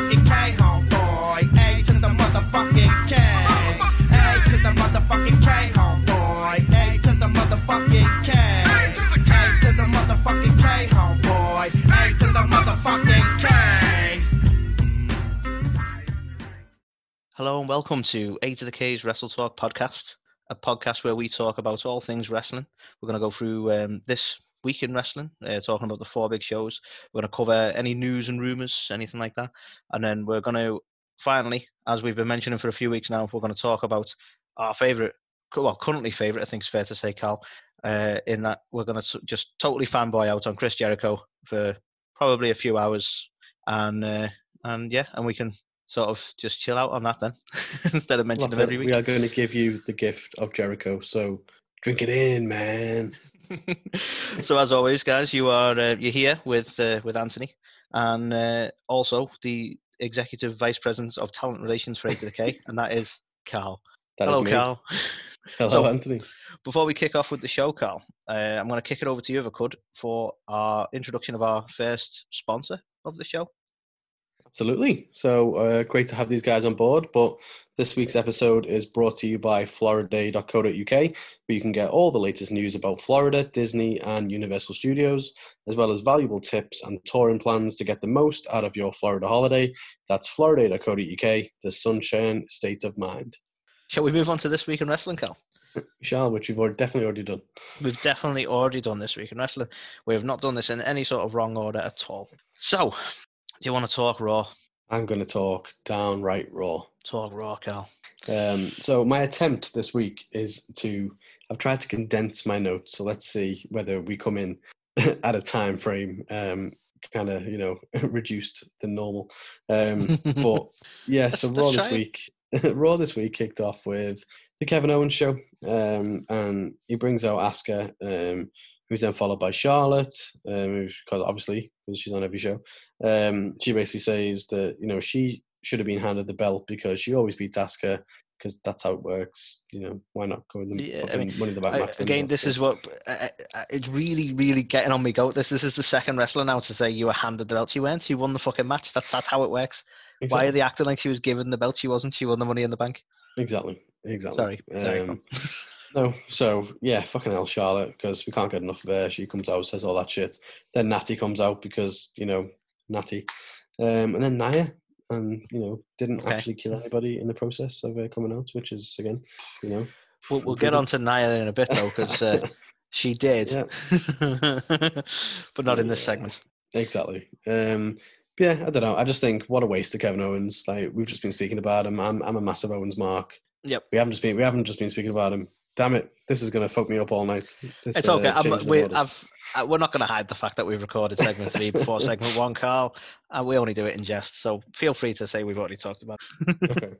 motherfucking K, homeboy. A to the motherfucking K. A to the motherfucking K, homeboy. A to the motherfucking K. A to the motherfucking K, homeboy. A to the motherfucking K. Hello and welcome to A to the K's Wrestle Talk podcast, a podcast where we talk about all things wrestling. We're going to go through um, this week in wrestling, uh, talking about the four big shows. We're going to cover any news and rumors, anything like that, and then we're going to finally, as we've been mentioning for a few weeks now, we're going to talk about our favorite, well, currently favorite, I think it's fair to say, Carl. Uh, in that we're going to just totally fanboy out on Chris Jericho for probably a few hours, and uh, and yeah, and we can sort of just chill out on that then instead of mentioning every week. We are going to give you the gift of Jericho. So drink it in, man. So as always, guys, you are uh, you're here with uh, with Anthony, and uh, also the executive vice president of talent relations for A to the K, and that is Carl. That is Hello, me. Carl. Hello, So- Anthony. Before we kick off with the show, Carl, uh, I'm going to kick it over to you, if I could, for our introduction of our first sponsor of the show. Absolutely. So uh, great to have these guys on board. But this week's episode is brought to you by floriday.co.uk, where you can get all the latest news about Florida, Disney, and Universal Studios, as well as valuable tips and touring plans to get the most out of your Florida holiday. That's floriday.co.uk, the sunshine state of mind. Shall we move on to this week in wrestling, Cal? We shall, which we've already, definitely already done. We've definitely already done this week in wrestling. We have not done this in any sort of wrong order at all. So, do you want to talk Raw? I'm going to talk downright raw. Talk Raw, Cal. Um, so my attempt this week is to I've tried to condense my notes. So let's see whether we come in at a time frame um, kind of you know reduced than normal. Um, but yeah, so Raw this week Raw this week kicked off with the Kevin Owens show, um, and he brings out Asuka, um, who's then followed by Charlotte, um, because obviously because she's on every show. Um, she basically says that you know she should have been handed the belt because she always beats Asuka because that's how it works. You know why not go in the Yeah, I fucking mean, money in the back I- match? again, this is what it's really, really getting on me goat. This, this is the second wrestler now to say you were handed the belt. She went. She won the fucking match. That's that's how it works. Why are they acting like she was given the belt? She wasn't. She won the money in the bank. exactly, exactly. Sorry. Sorry, Um, No, so yeah, fucking hell, Charlotte, because we can't get enough of her. She comes out, says all that shit. Then Natty comes out because you know Natty, um, and then Nia, and you know didn't Okay. actually kill anybody in the process of her coming out, which is again, you know, We'll, we'll get on to Nia in a bit though, because uh, she did, but not in this segment. exactly. Um, yeah, I don't know. I just think what a waste of Kevin Owens. Like we've just been speaking about him. I'm I'm a massive Owens mark. Yep. We haven't just been we haven't just been speaking about him. Damn it, this is gonna fuck me up all night. This, It's uh, okay. I'm, we. I've, uh, we're not going to hide the fact that we've recorded segment three before segment one, Carl. And we only do it in jest. So feel free to say we've already talked about. it. okay.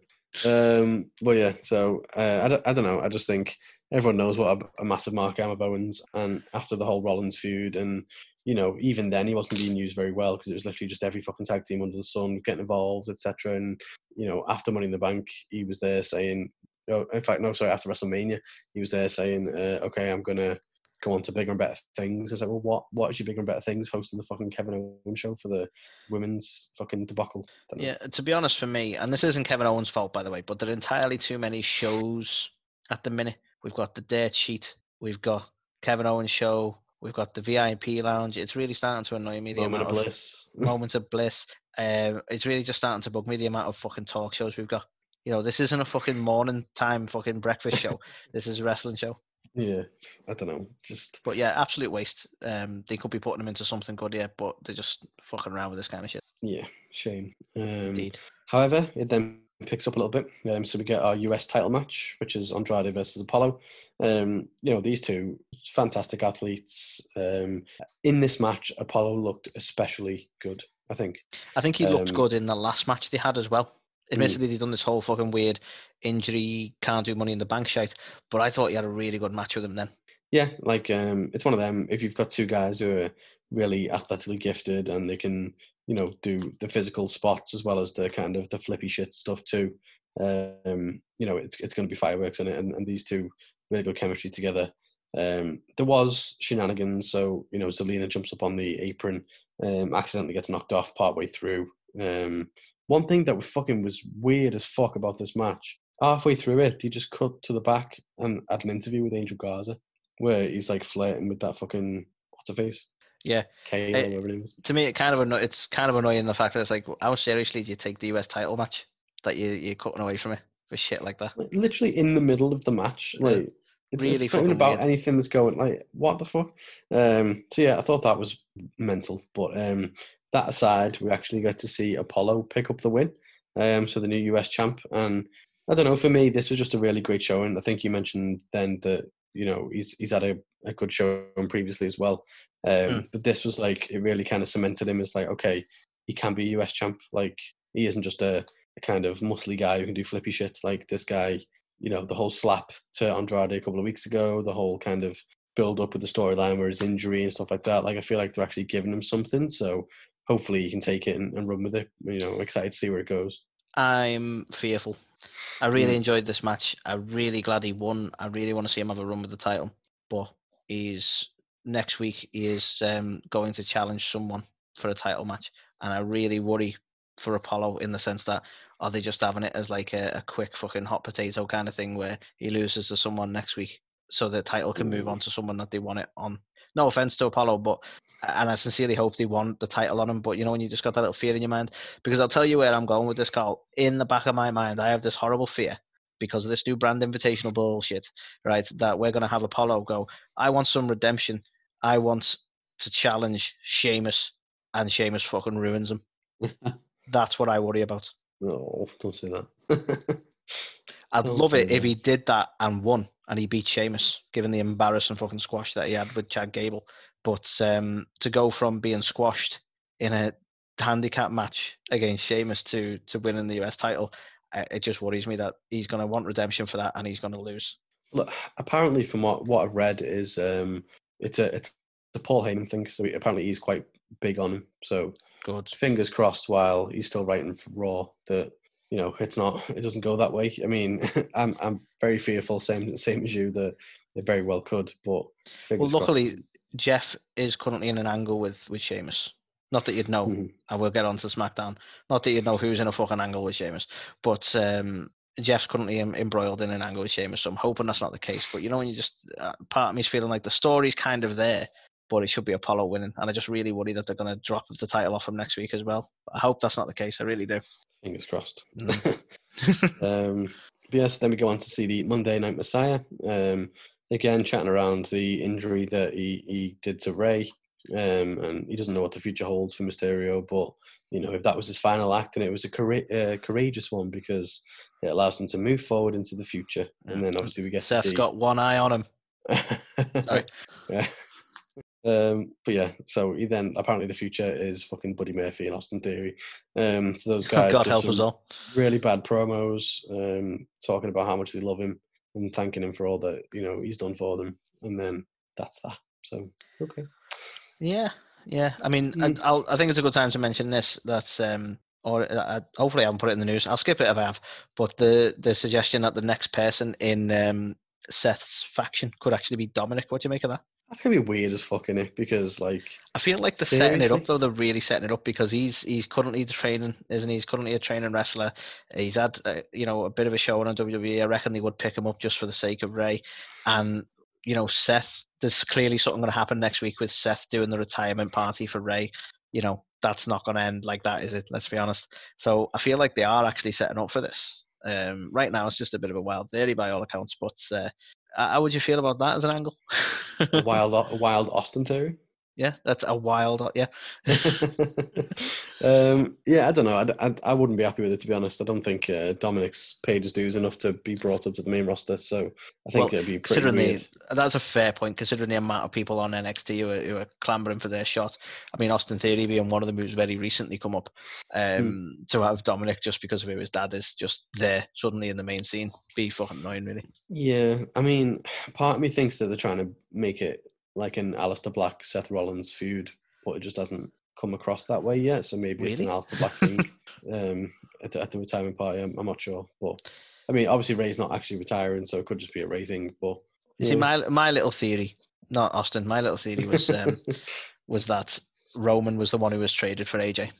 Um, well, yeah. So uh, I, don't, I don't know. I just think everyone knows what a, a massive mark I am of Owens, and after the whole Rollins feud, and you know, even then he wasn't being used very well because it was literally just every fucking tag team under the sun getting involved, etc. And you know, after Money in the Bank, he was there saying, oh, in fact, no, sorry, after WrestleMania, he was there saying, uh, okay, I'm gonna go on to bigger and better things. I was like, well, what what is your bigger and better things? Hosting the fucking Kevin Owens show for the women's fucking debacle. Yeah, to be honest, for me, and this isn't Kevin Owens' fault, by the way, but there are entirely too many shows at the minute. We've got the Dirt Sheet, we've got Kevin Owens' show, we've got the VIP Lounge. It's really starting to annoy me. The Moment amount of bliss. moments of bliss. Um, it's really just starting to bug me the amount of fucking talk shows we've got. You know, this isn't a fucking morning time fucking breakfast show. this is a wrestling show. Yeah, I don't know. Just But yeah, absolute waste. Um, they could be putting them into something good, yeah, but they're just fucking around with this kind of shit. yeah, shame. Um, Indeed. however, it then picks up a little bit. Um, so we get our US title match, which is Andrade versus Apollo. Um, you know, these two fantastic athletes. Um, in this match, Apollo looked especially good. I think. I think he looked Um, good in the last match they had as well. Mm. Admittedly, they've done this whole fucking weird injury, can't do money in the bank shite, but I thought he had a really good match with him then. Yeah, like um, it's one of them. If you've got two guys who are really athletically gifted and they can, you know, do the physical spots as well as the kind of the flippy shit stuff too, um, you know, it's it's going to be fireworks in it. And, and these two really good chemistry together. Um, there was shenanigans, so you know, Zelina jumps up on the apron, um, accidentally gets knocked off partway through. Um, one thing that was fucking was weird as fuck about this match. Halfway through it, he just cut to the back and had an interview with Angel Garza, where he's like flirting with that fucking what's her face, Yeah. Kayla, or whatever. To me, it kind of anno- it's kind of annoying the fact that it's like, how seriously do you take the US title match that you you're cutting away from it for shit like that? Like, literally in the middle of the match. Yeah. Like it's, Really it's fucking about weird. anything that's going like what the fuck. Um, so yeah, I thought that was mental. But um, that aside, we actually got to see Apollo pick up the win. Um, so the new US champ, and I don't know. For me, this was just a really great showing. I think you mentioned then that you know he's he's had a, a good showing previously as well. Um, Mm. But this was like it really kind of cemented him as like okay, he can be a US champ. Like he isn't just a, a kind of muscly guy who can do flippy shit. Like this guy, you know, the whole slap to Andrade a couple of weeks ago, the whole kind of build up with the storyline where his injury and stuff like that. Like I feel like they're actually giving him something. So hopefully he can take it and, and run with it. You know, excited to see where it goes. I'm fearful. I really Mm. enjoyed this match. I'm really glad he won. I really want to see him have a run with the title. But he's next week he is um, going to challenge someone for a title match, and I really worry for Apollo in the sense that are they just having it as like a, a quick fucking hot potato kind of thing where he loses to someone next week so the title can move on to someone that they want it on. No offense to Apollo, but and I sincerely hope they want the title on him. But you know when you just got that little fear in your mind, because I'll tell you where I'm going with this, Carl. In the back of my mind, I have this horrible fear because of this new brand invitational bullshit, right? That we're going to have Apollo go, I want some redemption. I want to challenge Sheamus, and Sheamus fucking ruins him. That's what I worry about. No, don't say that. I'd Don't love it if he did that and won and he beat Sheamus, given the embarrassing fucking squash that he had with Chad Gable. But um, to go from being squashed in a handicap match against Sheamus to to winning the US title, uh, it just worries me that he's going to want redemption for that and he's going to lose. Look, apparently from what, what I've read is um, it's a it's a Paul Heyman thing. So apparently he's quite big on him. So Good. fingers crossed while he's still writing for Raw that you know it's not it doesn't go that way. I mean, I'm I'm very fearful, same same as you that it very well could, but Well, fingers crossed luckily. Jeff is currently in an angle with with Sheamus. Not that you'd know, Mhm. and we'll get on to SmackDown. Not that you'd know who's in a fucking angle with Sheamus, but um, Jeff's currently em- embroiled in an angle with Sheamus, so I'm hoping that's not the case. But you know, when you just uh, part of me's feeling like the story's kind of there, but it should be Apollo winning, and I just really worry that they're going to drop the title off him next week as well. I hope that's not the case. I really do. fingers crossed. Mm. um, yes, then we go on to see the Monday Night Messiah. Um, again, chatting around the injury that he, he did to Ray. Um, and he doesn't know what the future holds for Mysterio, but you know if that was his final act, and it was a uh, courageous one because it allows him to move forward into the future, and then obviously we get Seth's to see. got one eye on him. Sorry. Um, but yeah, so he then apparently the future is fucking Buddy Murphy and Austin Theory. Um, so those guys God help us all. really bad promos, um, talking about how much they love him and thanking him for all that you know he's done for them, and then that's that. So okay, Yeah, yeah. I mean, Mm. I, I'll, I think it's a good time to mention this. That's um, or uh, hopefully I haven't put it in the news. I'll skip it if I have. But the the suggestion that the next person in um, Seth's faction could actually be Dominic. What do you make of that? That's gonna be weird as fucking it because like I feel like they're setting it up though. They're really setting it up because he's he's currently training, isn't he? He's currently a training wrestler. He's had uh, you know a bit of a show on WWE. I reckon they would pick him up just for the sake of Ray. And you know Seth, there's clearly something going to happen next week with Seth doing the retirement party for Ray. You know that's not going to end like that, is it? Let's be honest. So I feel like they are actually setting up for this. Um, right now, it's just a bit of a wild theory by all accounts. But uh, how would you feel about that as an angle? wild, wild Austin theory. Yeah, that's a wild. Yeah. um, yeah, I don't know. I, I, I wouldn't be happy with it to be honest. I don't think uh, Dominic's his dues enough to be brought up to the main roster. So I think Well, it'd be pretty considering weird. the that's a fair point considering the amount of people on NXT who are, who are clambering for their shot. I mean, Austin Theory being one of them who's very recently come up. Um, to have Dominic just because of who his dad is just there suddenly in the main scene be fucking annoying, really. Yeah, I mean, part of me thinks that they're trying to make it like an Aleister Black Seth Rollins feud, but it just hasn't come across that way yet. So maybe it's an Aleister Black thing um, at, the, at the retirement party. I'm, I'm not sure, but I mean, obviously Ray's not actually retiring, so it could just be a Ray thing. But You see, my my little theory, not Austin, my little theory was um, was that Roman was the one who was traded for AJ,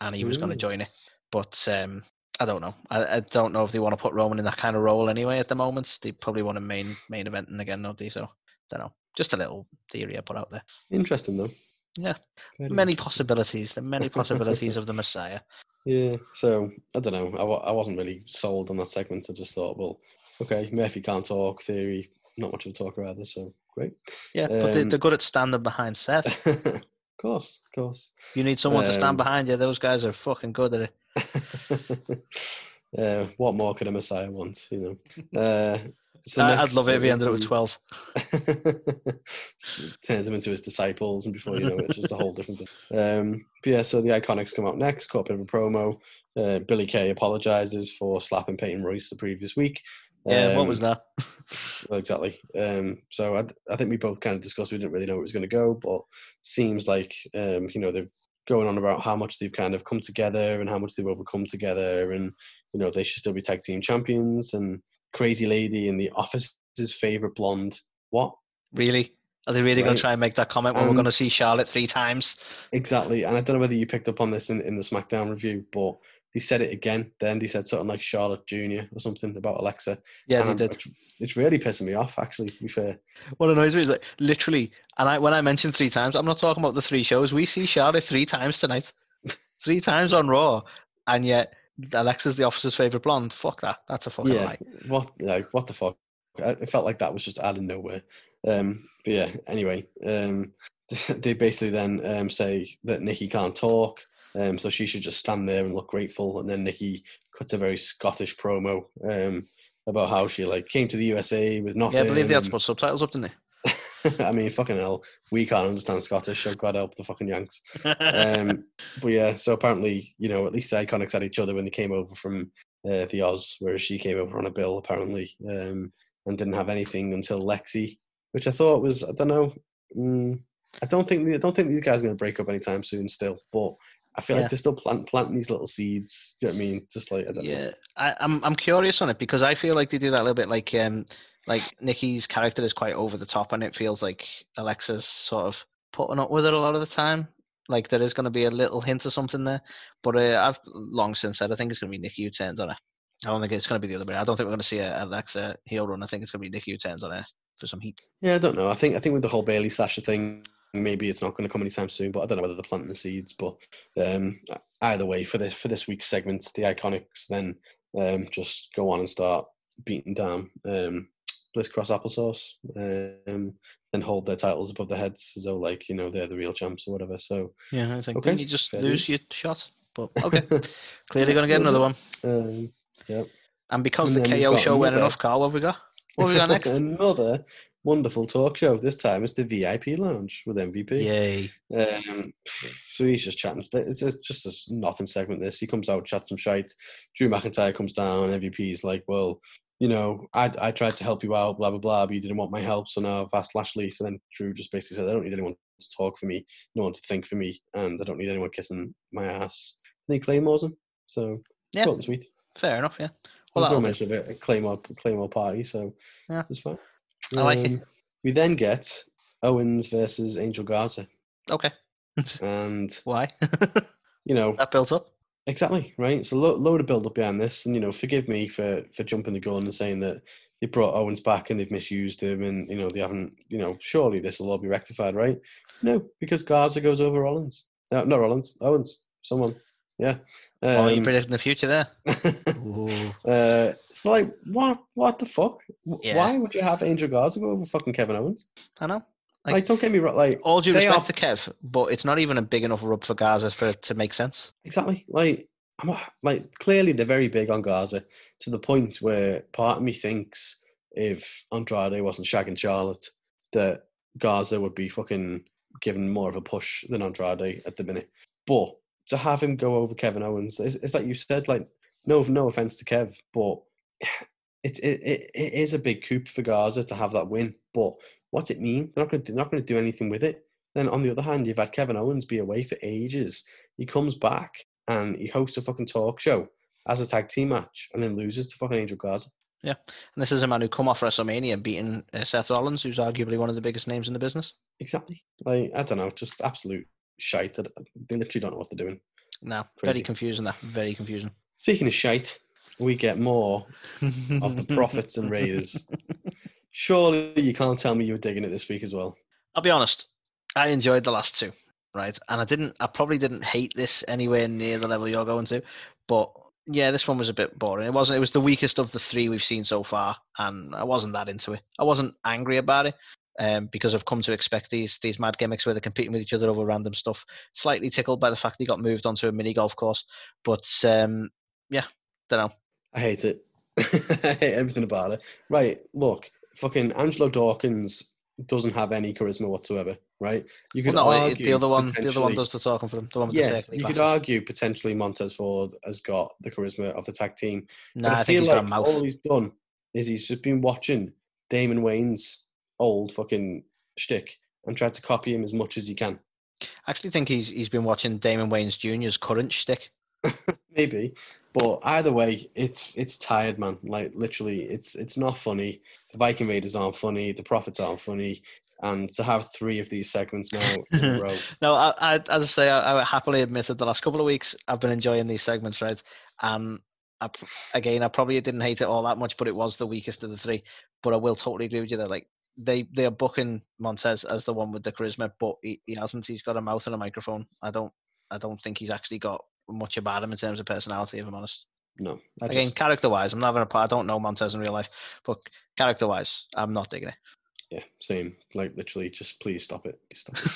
and he was going to join it. But um, I don't know. I, I don't know if they want to put Roman in that kind of role anyway at the moment. They probably want a main main eventing again, don't they? So don't know. Just a little theory I put out there. Interesting though. Yeah. Very Many possibilities. The many possibilities of the Messiah. Yeah, so I don't know. I, I wasn't really sold on that segment. I just thought, well, okay, Murphy can't talk. Theory, not much of a talker either. So great. Yeah, but Um, they're good at standing behind Seth. of course, of course. You need someone to Um, stand behind you. Those guys are fucking good at it. uh, what more could a Messiah want? You know. Uh, so I'd love it if he ended up with 12. turns him into his disciples, and before you know it, it's just a whole different thing. Um, but yeah, so the Iconics come out next, a bit of a promo. Uh, Billy Kay apologizes for slapping Peyton Royce the previous week. Yeah, what was Um, that? Well, exactly. Um, so I, I think we both kind of discussed we didn't really know where it was going to go, but seems like um, you know they've going on about how much they've kind of come together and how much they've overcome together, and you know they should still be tag team champions. And Crazy Lady in the office's favorite blonde. What Really? Are they really going to try and make that comment when we're going to see Charlotte three times? exactly? And I don't know whether you picked up on this in, in the SmackDown review, but they said it again. Then they said something like Charlotte Jr. or something about Alexa. Yeah, and they did. It's, it's really pissing me off, actually. To be fair. What annoys me is like literally, and I when I mentioned three times, I'm not talking about the three shows. We see Charlotte three times tonight, three times on Raw, and yet Alexa's the officer's favorite blonde. Fuck that. That's a fucking yeah, lie. what like what the fuck? I- It felt like that was just out of nowhere. Um, but yeah, anyway, um, they basically then um, say that Nikki can't talk, um, so she should just stand there and look grateful. And then Nikki cuts a very Scottish promo um, about how she like came to the USA with nothing. Yeah, I believe they had to put subtitles up, didn't I mean, fucking hell, we can't understand Scottish, so God help the fucking Yanks. Um, but yeah, so apparently, you know, at least the Iconics had each other when they came over from uh, the Oz, whereas she came over on a bill apparently, um, and didn't have anything until Lexi, which I thought was I don't know. Mm, I don't think I don't think these guys are going to break up anytime soon. Still, but I feel Yeah. like they're still plant, planting these little seeds. Do you know what I mean? Just like I don't know. yeah, I, I'm I'm curious on it because I feel like they do that a little bit like um like Nikki's character is quite over the top, and it feels like Alexa's sort of putting up with it a lot of the time. Like there is going to be a little hint of something there, but uh, I've long since said I think it's going to be Nikki who turns on her. I don't think it's going to be the other way. I don't think we're going to see a Alexa heel run. I think it's going to be Nikki who turns on her for some heat. Yeah, I don't know. I think I think with the whole Bayley Sasha thing, maybe it's not going to come anytime soon. But I don't know whether they're planting the seeds. But um, either way, for this for this week's segment, the Iconics then um, just go on and start beating down um, Cross Applesauce, um, then hold their titles above their heads as though like you know they're the real champs or whatever. So Yeah, I think Okay, didn't you just lose your shot? But okay, clearly going to get another one. um, yeah, And because And the KO show went enough, Carl, what have we got? What have we got next? another wonderful talk show. This time it's the VIP Lounge with MVP. Yay! Um, so he's just chatting. It's just, just a nothing segment. This he comes out, chats some shite. Drew McIntyre comes down. MVP's like, well, you know, I I tried to help you out, blah blah blah, but you didn't want my help, so now I've asked Lashley. So then Drew just basically said, I don't need anyone to talk for me, no one to think for me, and I don't need anyone kissing my ass. And he claymores him. So Yeah. short and sweet. Fair enough. Yeah. Well, There's no that'll do. mention of it, a Claymore Claymore party, so Yeah. it's fine. I like it. Um, We then get Owens versus Angel Garza, Okay. and Why? you know that built up. Exactly right. So lo- load of build up behind this, and you know, forgive me for for jumping the gun and saying that they brought Owens back and they've misused him, and you know they haven't. You know, surely this will all be rectified, right? No, because Garza goes over Rollins. No, not Rollins. Owens. Someone. Yeah. oh, you Um, predicting the future there? Ooh. uh, it's like what? What the fuck? Yeah. Why would you have Angel Garza go over fucking Kevin Owens? I know. Like, Like- don't get me wrong. Like, All due respect are- to Kev, but it's not even a big enough rub for Garza for it to make sense. Exactly. Like I'm a- like clearly they're very big on Garza to the point where part of me thinks if Andrade wasn't shagging Charlotte, that Garza would be fucking given more of a push than Andrade at the minute. But to have him go over Kevin Owens, it's, it's like you said, like no no offense to Kev, but it, it it it is a big coup for Garza to have that win. But what's it mean? They're not going to they're not going to do anything with it. Then on the other hand, you've had Kevin Owens be away for ages. He comes back and he hosts a fucking talk show as a tag team match and then loses to fucking Angel Garza. Yeah, and this is a man who come off WrestleMania beating uh, Seth Rollins, who's arguably one of the biggest names in the business. Exactly. Like I don't know, just absolute shite. I- They literally don't know what they're doing. No, very confusing. That very confusing. Speaking of shite, we get more of the profits and Raiders. Surely you can't tell me you were digging it this week as well. I'll be honest. I enjoyed the last two, right? And I didn't. I probably didn't hate this anywhere near the level you're going to, but yeah, this one was a bit boring. It wasn't. It was the weakest of the three we've seen so far, and I wasn't that into it. I wasn't angry about it. Um, because I've come to expect these these mad gimmicks where they're competing with each other over random stuff. Slightly tickled by the fact he got moved onto a mini golf course, but um, yeah, don't know. I hate it. I hate everything about it. Right, look, fucking Angelo Dawkins doesn't have any charisma whatsoever, right? You could Well, no, argue the other one, the other one does the talking for him. The one with Yeah, the you could argue potentially Montez Ford has got the charisma of the tag team. Nah, but I, I, think feel he's like got a mouth. all he's done is he's just been watching Damon Wayans old fucking shtick and tried to copy him as much as he can. I actually think he's he's been watching Damon Wayans Jr.'s current shtick. Maybe, but either way, it's it's tired, man. Like literally, it's it's not funny. The Viking Raiders aren't funny. The Profits aren't funny. And to have three of these segments now in a row, No, I, I as I say, I, I happily admit that the last couple of weeks I've been enjoying these segments, right? And I, again, I probably didn't hate it all that much, but it was the weakest of the three. But I will totally agree with you that like they they are booking Montez as the one with the charisma, but he, he hasn't. He's got a mouth and a microphone. I don't I don't think he's actually got much about him in terms of personality. If I'm honest. no. I Again, just, character wise, I'm not having I don't know Montez in real life, but character wise, I'm not digging it. yeah, same. Like literally, just please stop it. Stop it.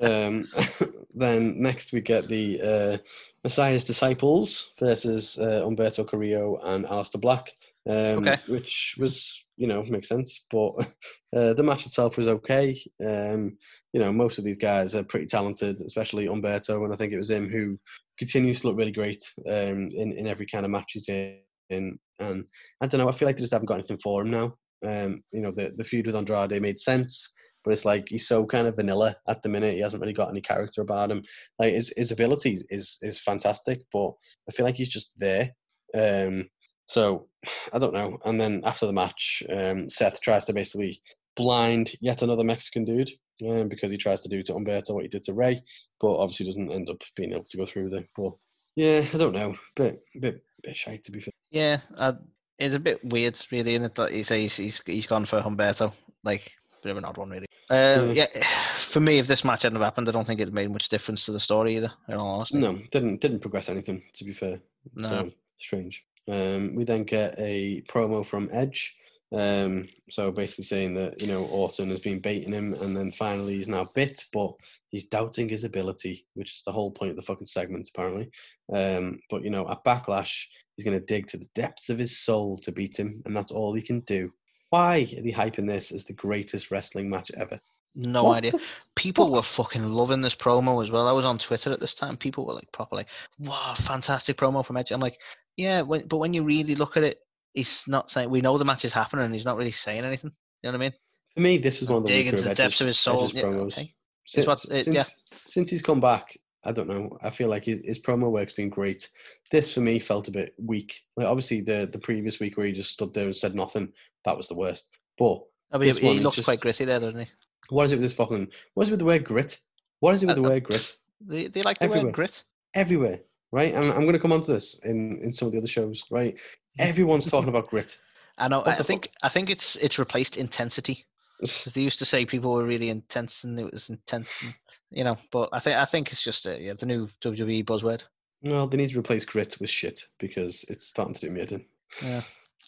it. um, then next we get the uh, Messiah's Disciples versus uh, Humberto Carrillo and Aleister Black, um, Okay. which was, you know, makes sense. But uh, the match itself was okay. Um, you know, most of these guys are pretty talented, especially Humberto, and I think it was him who continues to look really great um, in, in every kind of match he's in. And I don't know, I feel like they just haven't got anything for him now. Um, you know, the, the feud with Andrade made sense but it's like he's so kind of vanilla at the minute. He hasn't really got any character about him. Like his his abilities is is fantastic, but I feel like he's just there. Um, so I don't know. And then after the match, um, Seth tries to basically blind yet another Mexican dude um, because he tries to do to Humberto what he did to Ray, but obviously doesn't end up being able to go through there. But yeah, I don't know. Bit a bit bit shy to be fair. Yeah, uh, it's a bit weird, really, isn't it? That he says he's he's gone for Humberto, like bit of an odd one, really. Uh, Yeah. yeah, for me, if this match hadn't happened, I don't think it made much difference to the story either. In all honesty, No, didn't didn't progress anything. To be fair, No. so strange. Um, we then get a promo from Edge. Um, so basically saying that you know Orton has been baiting him, and then finally he's now bit, but he's doubting his ability, which is the whole point of the fucking segment apparently. Um, but you know at Backlash he's going to dig to the depths of his soul to beat him, and that's all he can do. Why are they hyping this as the greatest wrestling match ever? no What idea. People fuck? were fucking loving this promo as well. I was on Twitter at this time. People were like, properly, "Wow, fantastic promo from Edge." I'm like, "Yeah," when, but when you really look at it, he's not saying. We know the match is happening, and he's not really saying anything. You know what I mean? For me, this is one of the Dig weaker into of the depths of his soul. Yeah, promos. okay. Since, what- it- since, yeah. since he's come back, I don't know. I feel like his, his promo work's been great. This for me felt a bit weak. Like obviously the the previous week where he just stood there and said nothing, that was the worst. But oh, I mean, This he he looks quite gritty there, doesn't he? what is it with this fucking? What is it with the word grit? What is it with the uh, uh, word grit? They, they like the Everywhere. word grit. Everywhere, right? And I'm going to come on to this in in some of the other shows, right? Everyone's talking about grit. I know. What I think I think it's it's replaced intensity because they used to say people were really intense and it was intense, and, you know. But I think I think it's just uh, yeah the new WWE buzzword. Well, they need to replace grit with shit because it's starting to do me in. Yeah.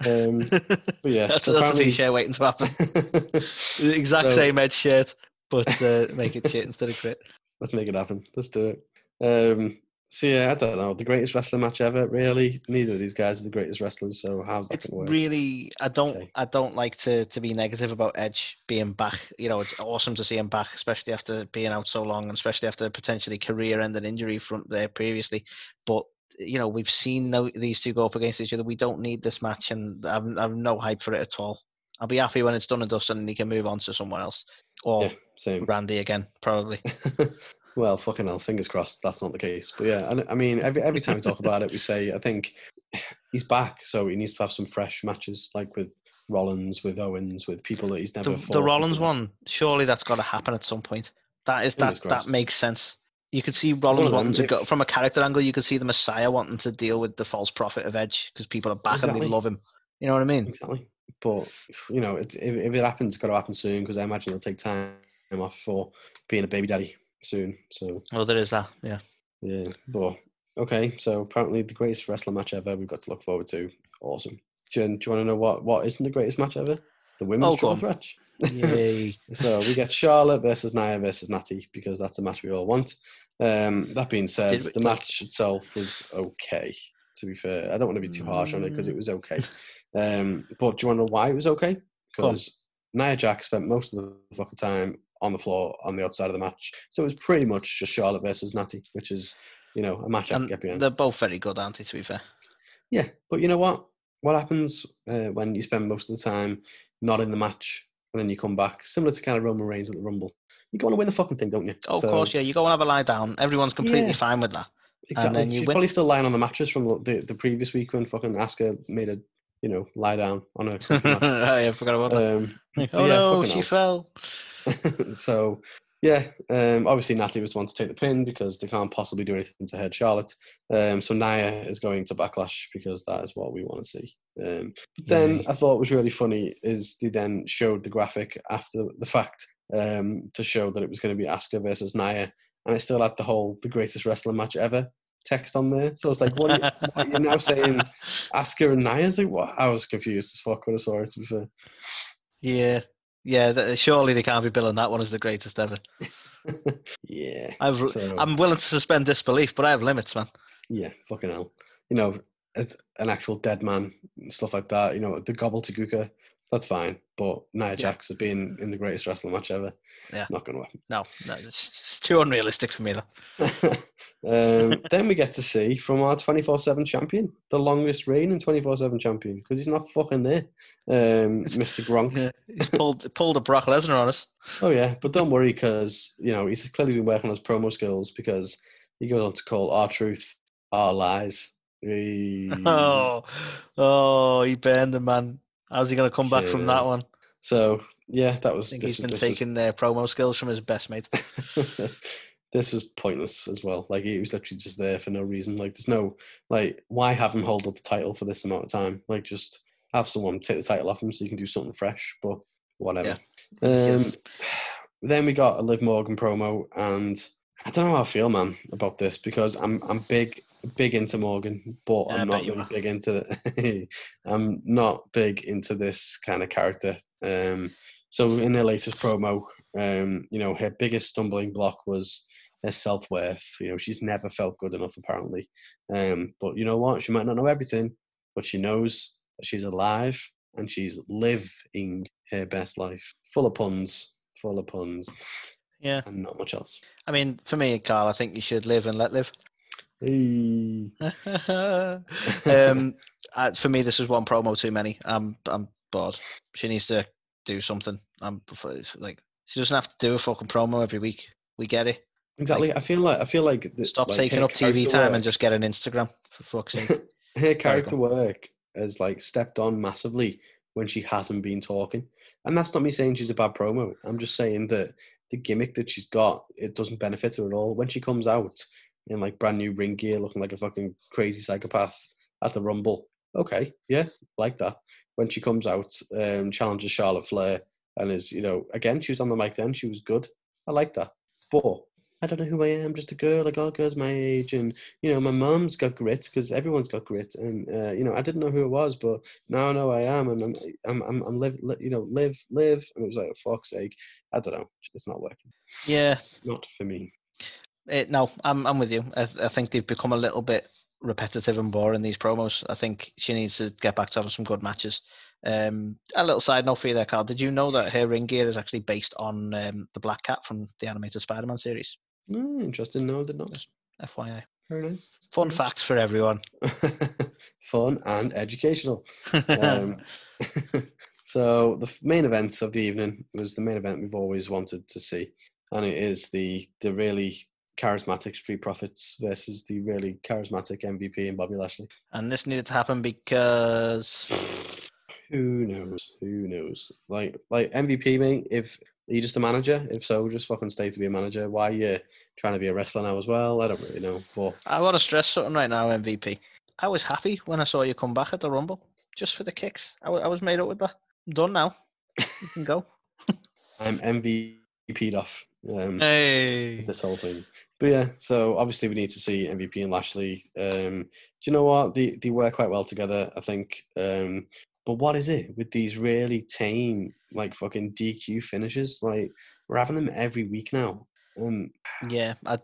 Um, but yeah, that's, so that's a t-shirt waiting to happen. The exact So- same Edge shirt, but uh, make it shit instead of grit. Let's make it happen. Let's do it. Um, so yeah, I don't know. The greatest wrestling match ever, really. Neither of these guys are the greatest wrestlers, so how's that It's going to work? really I don't Okay. I don't like to to be negative about Edge being back. You know, it's awesome to see him back, especially after being out so long, and especially after potentially career-ending injury from there previously. But you know, we've seen these two go up against each other. We don't need this match, and I've, I've no hype for it at all. I'll be happy when it's done and dusted, and he can move on to someone else or yeah. Randy again, probably. well, fucking hell, fingers crossed that's not the case. But yeah, I, I mean, every every time we talk about it, we say I think he's back, so he needs to have some fresh matches, like with Rollins, with Owens, with people that he's never The, fought. the Rollins before. one, surely that's got to happen at some point. That is that that makes sense. You could see Rollins wanting to go from a character angle. You could see the Messiah wanting to deal with the false prophet of Edge because people are back and they love him. You know what I mean? Exactly. But you know, it, if, if it happens, it's got to happen soon because I imagine it'll take time off for being a baby daddy soon. So Well, there is that. Yeah. yeah, but okay. So apparently, the greatest wrestling match ever. We've got to look forward to. Awesome. Do you, do you want to know what what isn't the greatest match ever? The women's Oh, triple threat. Yay. So we get Charlotte versus Nia versus Natty because that's the match we all want. Um, that being said, we- the match itself was okay. To be fair, I don't want to be too harsh on it because it was okay. Um, but do you want to know why it was okay? Because Nia Jack spent most of the fucking time on the floor on the outside of the match, so it was pretty much just Charlotte versus Natty, which is you know a match I can get behind. they're both very good, aren't they? To be fair. Yeah, but you know what? What happens uh, when you spend most of the time not in the match and then you come back? Similar to kind of Roman Reigns at the Rumble. You want to win the fucking thing, don't you? Oh, of course, yeah. You go and have a lie down. Everyone's completely Yeah. fine with that. Exactly. you She's win. probably still lying on the mattress from the, the, the previous week when fucking Asuka made a you know lie down on her. country match. I forgot about that. um, oh yeah, no, she hell. fell. so yeah, um, obviously Natty was the one to take the pin because they can't possibly do anything to hurt Charlotte. Um, so Nia is going to Backlash because that is what we want to see. Um, then. I thought was really funny is they then showed the graphic after the fact um, to show that it was going to be Asuka versus Nia, and it still had the whole the greatest wrestling match ever text on there. So it's like, what, are you, what you're now saying Asuka and Nia? It's like, what? I was confused as fuck when I saw it. To be fair. yeah, yeah. th- Surely they can't be billing that one as the greatest ever. yeah. I've, so, I'm willing to suspend disbelief, but I have limits, man. Yeah, fucking hell. You know, as an actual dead man and stuff like that, you know, the gobbledygooker, that's fine. But Nia Jax has been in the greatest wrestling match ever. Yeah. Not going to No, no, it's, too unrealistic for me. though. um, then we get to see from our 24 7 champion, the longest reigning 24 7 champion, because he's not fucking there, um, Mr. Gronk. Yeah, he's pulled pulled a Brock Lesnar on us. Oh, yeah, but don't worry because, you know, he's clearly been working on his promo skills because he goes on to call R-Truth our lies. Hey. Oh, oh, he burned the man. How's he gonna come back from that one? So yeah, that was. I think he's been was- was- taking their promo skills from his best mate. this was pointless as well. Like he was literally just there for no reason. Like there's no like why have him hold up the title for this amount of time? Like just have someone take the title off him so you can do something fresh. But whatever. Um, Yes. then we got a Liv Morgan promo, and I don't know how I feel, man, about this because I'm I'm big big into Morgan, but Yeah, I'm not really big into the, I'm not big into this kind of character. Um, so in her latest promo, um, you know, her biggest stumbling block was her self worth. You know, she's never felt good enough apparently. Um, but you know what? She might not know everything, but she knows that she's alive and she's living her best life. Full of puns, full of puns, Yeah, and not much else. I mean, for me, Carl, I think you should live and let live. Hey. um, for me, this is one promo too many. I'm I'm bored. She needs to do something. I'm like she doesn't have to do a fucking promo every week. We get it. Exactly. I feel like I feel like the, Stop like taking up TV time work- and just get an Instagram for fuck's sake. her character work has like stepped on massively when she hasn't been talking. And that's not me saying she's a bad promo. I'm just saying that the gimmick that she's got, it doesn't benefit her at all. When she comes out in like brand new ring gear looking like a fucking crazy psychopath at the Rumble, okay, yeah, like that. When she comes out, um, challenges Charlotte Flair and is, you know, again, she was on the mic then, she was good. I like that. But I don't know who I am, just a girl, like all girls my age, and you know, my mum's got grit because everyone's got grit, and uh, you know, I didn't know who it was, but now I know I am, and I'm, I'm, I'm, I'm live, li- you know, live, live, and it was like, for fuck's sake, I don't know, it's not working, yeah, not for me. It, no, I'm I'm with you. I, th- I think they've become a little bit repetitive and boring these promos. I think she needs to get back to having some good matches. Um, a little side note for you there, Carl. Did you know that her ring gear is actually based on um, the Black Cat from the animated Spider-Man series? Mm, interesting. No, I did not. FYI, Very nice. fun Very facts for everyone. Fun and educational. Um, so the main event of the evening was the main event we've always wanted to see, and it is the the really charismatic Street Profits versus the really charismatic MVP and Bobby Lashley. and this needed to happen because Who knows? Who knows? Like like MVP, mate. If are you just a manager? If so, just fucking stay to be a manager. Why are you trying to be a wrestler now as well. I don't really know, but I want to stress something right now, MVP. I was happy when I saw you come back at the Rumble, just for the kicks. I was made up with that. I'm done now. You can go. I'm MVP'd off. Um, Hey. this whole thing. But yeah, so obviously we need to see MVP and Lashley. Um, do you know what? They they work quite well together, I think. Um, but what is it with these really tame, like fucking DQ finishes? Like we're having them every week now. Um, Yeah, I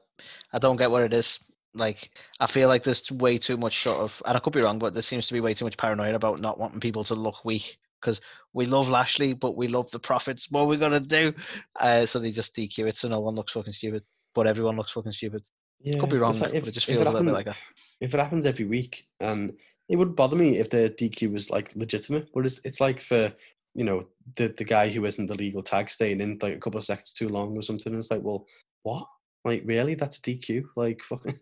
I don't get what it is. Like I feel like there's way too much sort of, and I could be wrong, but there seems to be way too much paranoia about not wanting people to look weak because we love Lashley, but we love the profits. What are we gonna do? Uh, so they just DQ it, so no one looks fucking stupid, but everyone looks fucking stupid. yeah, Could be wrong, like but if- it just feels a little bit like that. if it happens every week and it would bother me if the DQ was like legitimate, but it's it's like for you know the the guy who isn't the legal tag staying in like a couple of seconds too long or something. It's like, well, what? Like really? That's a DQ? Like fucking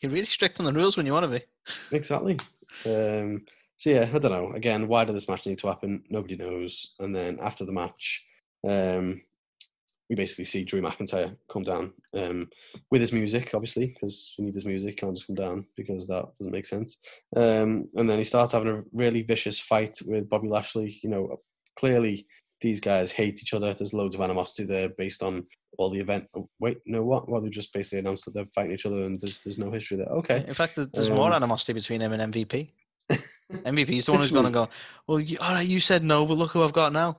You're really strict on the rules when you want to be. exactly. Um, so yeah, I don't know. Again, why did this match need to happen? Nobody knows. And then after the match, um, we basically see Drew McIntyre come down um, with his music, obviously, because he need his music. Can't just come down because that doesn't make sense. Um, and then he starts having a really vicious fight with Bobby Lashley. You know, clearly these guys hate each other. There's loads of animosity there based on all the event. Oh, wait, no, what? Well, they just basically announced that they're fighting each other, and there's there's no history there. Okay, In fact, there- there's more Um, animosity between him and MVP. MVP is the one who's going to go. Well, you, all right, you said no, but look who I've got now.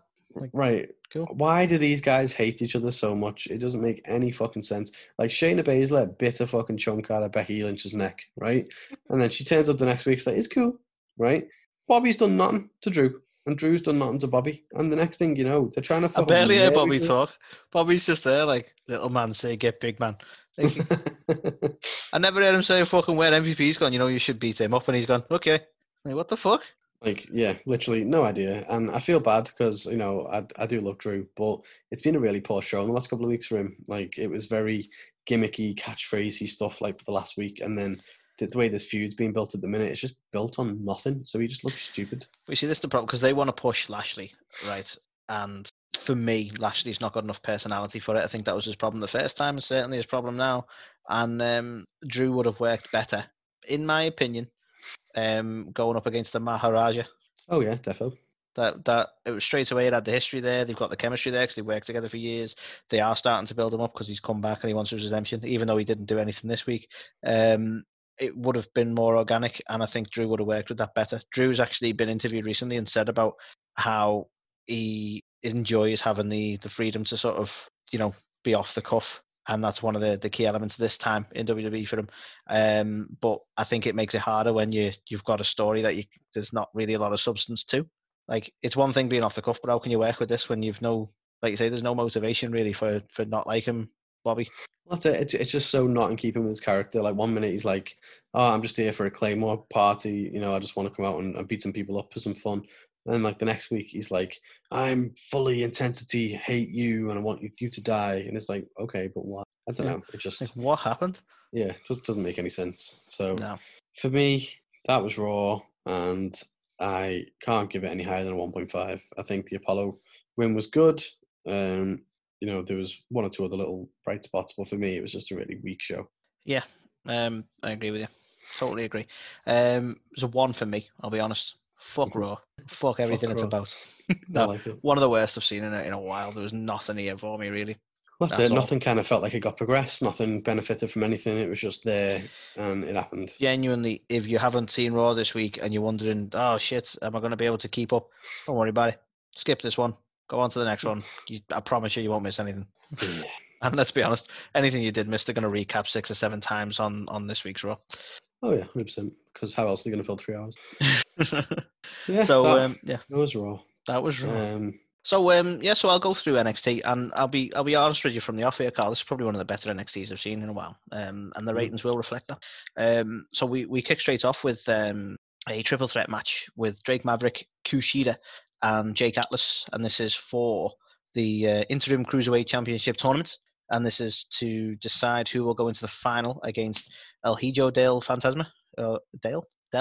right. Cool. Why do these guys hate each other so much? It doesn't make any fucking sense. Like Shayna Baszler bit a fucking chunk out of Becky Lynch's neck, right? And then she turns up the next week, like, it's cool, right? Bobby's done nothing to Drew, and Drew's done nothing to Bobby. And the next thing you know, they're trying to I barely hear Bobby talk. Bobby's just there, like little man say, "Get big man." Like. I never heard him say a fucking word. MVP's gone. You know, you should beat him up, and he's gone. Okay. Like, what the fuck? like, yeah, literally no idea. And I feel bad because, you know, I, I do love Drew, but it's been a really poor show in the last couple of weeks for him. Like, it was very gimmicky, catchphrasey stuff like the last week. And then the, the way this feud's being built at the minute, it's just built on nothing. So he just looks stupid. We see this the problem because they want to push Lashley, right? And for me, Lashley's not got enough personality for it. I think that was his problem the first time, and certainly his problem now. And um, Drew would have worked better, in my opinion, um, going up against the Maharaja. Oh, yeah, defo. That that it was straight away. It had the history there. They've got the chemistry there because they worked together for years. They are starting to build him up because he's come back and he wants his redemption, even though he didn't do anything this week. Um, it would have been more organic, and I think Drew would have worked with that better. Drew's actually been interviewed recently and said about how he enjoys having the the freedom to sort of you know be off the cuff, and that's one of the the key elements this time in WWE for him. Um, but I think it makes it harder when you you've got a story that you there's not really a lot of substance to. Like it's one thing being off the cuff, but how can you work with this when you've no like you say there's no motivation really for for not liking Bobby. That's it. It's, it's just so not in keeping with his character. Like one minute he's like, "Oh, I'm just here for a Claymore party. You know, I just want to come out and, and beat some people up for some fun." And like the next week he's like, "I'm fully intensity, hate you, and I want you, you to die." And it's like, okay, but why? I don't Yeah. know. It just Like, what happened? yeah, it just doesn't make any sense. So No. for me, that was raw, and I can't give it any higher than a 1.5. I think the Apollo win was good. Um, you know, there was one or two other little bright spots, but for me, it was just a really weak show. Yeah, um, I agree with you. Totally agree. Um, it was a one for me. I'll be honest. Fuck. Raw. Fuck everything it's about. No, like it. one of the worst I've seen in a, in a while. There was nothing here for me really. That's, That's it. all. Nothing kind of felt like it got progressed. Nothing benefited from anything. It was just there, and it happened. Genuinely, if you haven't seen Raw this week and you're wondering, oh shit, am I going to be able to keep up? Don't worry about it. Skip this one. Go on to the next one. You, I promise you, you won't miss anything. Yeah. And let's be honest, anything you did miss, they're going to recap six or seven times on on this week's Raw. Oh yeah, hundred percent. Because how else are they going to fill three hours? So yeah, so that, um, yeah, that was raw. that was Raw. Um, So um yeah, so I'll go through NXT and I'll be I'll be honest with you from the off air, Carl. This is probably one of the better NXTs I've seen in a while, um, and the Mm. ratings will reflect that. Um, so we we kick straight off with um a triple threat match with Drake Maverick, Kushida, and Jake Atlas, and this is for the uh, interim cruiserweight championship tournament, and this is to decide who will go into the final against El Hijo Dale Fantasma, uh, Dale. I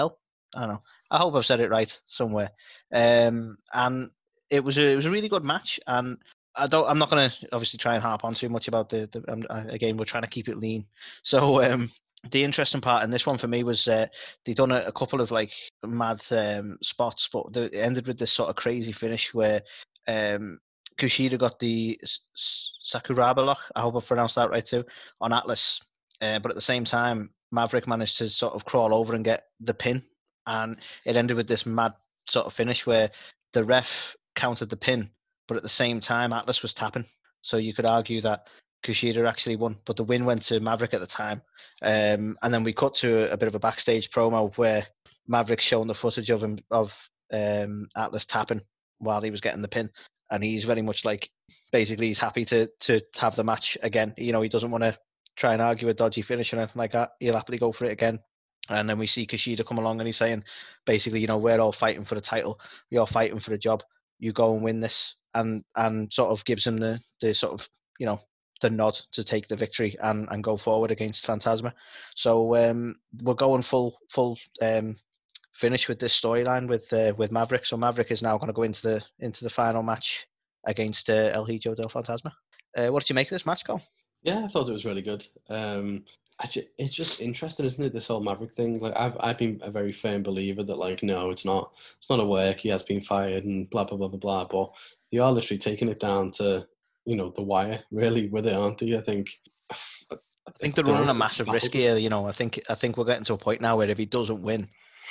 don't know. I hope I've said it right somewhere. Um, and it was a it was a really good match, and I don't. I'm not going to obviously try and harp on too much about the. the um, uh, again, we're trying to keep it lean. So um, the interesting part in this one for me was uh, they done a, a couple of like mad um, spots, but they, ended with this sort of crazy finish where um, Kushida got the Sakuraba lock. I hope I pronounced that right too on Atlas. Uh, but at the same time, Maverick managed to sort of crawl over and get the pin, and it ended with this mad sort of finish where the ref counted the pin, but at the same time, Atlas was tapping. So you could argue that Kushida actually won, but the win went to Maverick at the time. Um, and then we cut to a, a bit of a backstage promo where Maverick's showing the footage of him of um, Atlas tapping while he was getting the pin, and he's very much like basically he's happy to to have the match again. You know, he doesn't want to try and argue a dodgy finish or anything like that. He'll happily go for it again. And then we see Kushida come along and he's saying, basically, you know, we're all fighting for the title. We're fighting for the job. You go and win this, and and sort of gives him the the sort of you know the nod to take the victory and and go forward against Fantasma. So um, we're going full full um, finish with this storyline with uh, with Maverick. So Maverick is now going to go into the into the final match against uh, El Hijo del Fantasma. Uh, what did you make of this match, Cole? Yeah, I thought it was really good. Um, actually, it's just interesting, isn't it? This whole Maverick thing. Like, I've I've been a very firm believer that like, no, it's not. It's not a work. He has been fired and blah blah blah blah blah. But they are literally taking it down to you know the wire, really, with it, aren't they? I think. I I think they're running a massive risk here. You know, I think I think we're getting to a point now where if he doesn't win,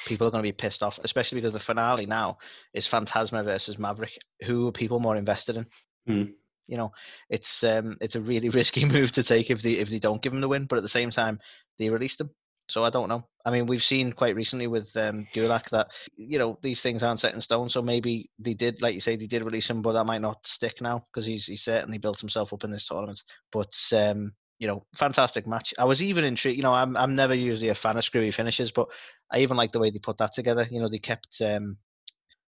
people are going to be pissed off, especially because the finale now is Fantasma versus Maverick. Who are people more invested in? Hmm. You know, it's um, it's a really risky move to take if they if they don't give him the win, but at the same time they released him. So I don't know. I mean, we've seen quite recently with um, Gulak that you know these things aren't set in stone. So maybe they did, like you say, they did release him, but that might not stick now because he's he's certainly built himself up in this tournament. But um, you know, fantastic match. I was even intrigued. You know, I'm I'm never usually a fan of screwy finishes, but I even like the way they put that together. You know, they kept um,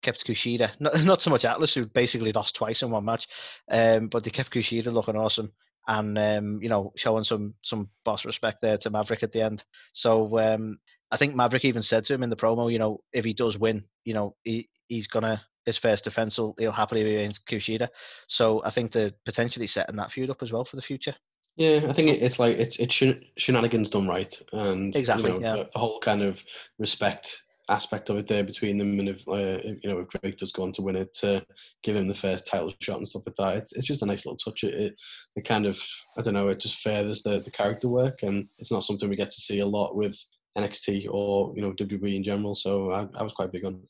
kept Kushida, not not so much Atlas, who basically lost twice in one match, um, but they kept Kushida looking awesome and um, you know showing some some boss respect there to Maverick at the end. So um, I think Maverick even said to him in the promo, you know, if he does win, you know, he he's gonna his first defense will he'll happily be against Kushida. So I think they're potentially setting that feud up as well for the future. Yeah, I think it, it's like it's it's shen- shenanigans done right, and Exactly, You know, yeah. the, the whole kind of respect aspect of it there between them, and if, uh, you know if Drake does go on to win it, to give him the first title shot and stuff like that, it's it's just a nice little touch. It it, it kind of I don't know, it just furthers the the character work, and it's not something we get to see a lot with NXT or you know WWE in general. So I, I was quite big on. it.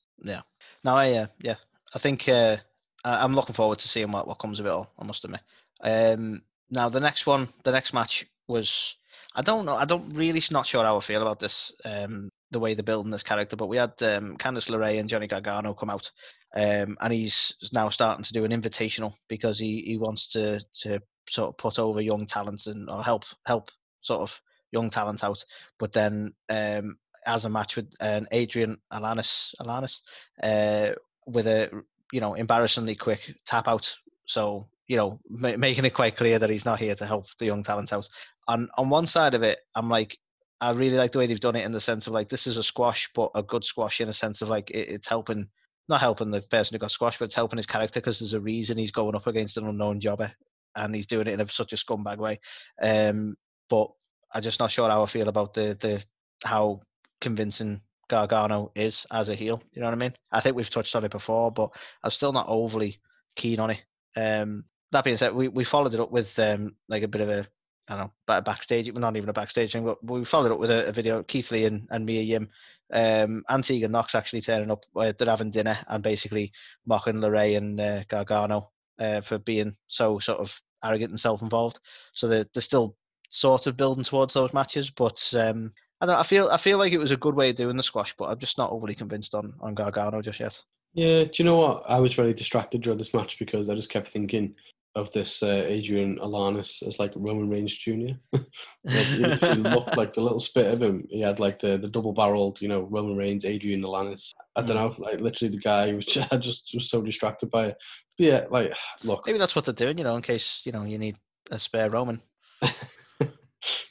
No, I uh, yeah, I think uh, I'm looking forward to seeing what, what comes of it all. I must admit. Um, now the next one, the next match was I don't know. I don't really not sure how I feel about this. Um, the way they're building this character, but we had um, Candice LeRae and Johnny Gargano come out, um, and he's now starting to do an invitational because he, he wants to to sort of put over young talents and or help help sort of young talent out. But then um, as a match with um, Adrian Alanis Alanis uh, with a you know embarrassingly quick tap out. So you know ma- making it quite clear that he's not here to help the young talent out. On on one side of it, I'm like. I really like the way they've done it in the sense of like this is a squash, but a good squash in a sense of like it, it's helping, not helping the person who got squashed, but it's helping his character because there's a reason he's going up against an unknown jobber, and he's doing it in a, such a scumbag way. Um, but I'm just not sure how I feel about the the how convincing Gargano is as a heel. You know what I mean? I think we've touched on it before, but I'm still not overly keen on it. Um, that being said, we, we followed it up with um, like a bit of a I don't know, but a backstage, not even a backstage thing, but we followed up with a, a video. Keith Lee and, and Mia Yim, um, and Tegan Nox actually turning up. Uh, they're having dinner and basically mocking LeRae and uh, Gargano uh, for being so sort of arrogant and self-involved. So they're, they're still sort of building towards those matches, but um, I don't. know, I feel I feel like it was a good way of doing the squash, but I'm just not overly convinced on on Gargano just yet. Yeah, do you know what? I was really distracted during this match because I just kept thinking of this uh, Adrian Alanis as like Roman Reigns Jr. like, he looked like the little spit of him. He had like the, the double barreled, you know, Roman Reigns, Adrian Alanis. I don't know, like literally the guy was just, I just was so distracted by it. But yeah, like look, Maybe that's what they're doing, you know, in case you know you need a spare Roman.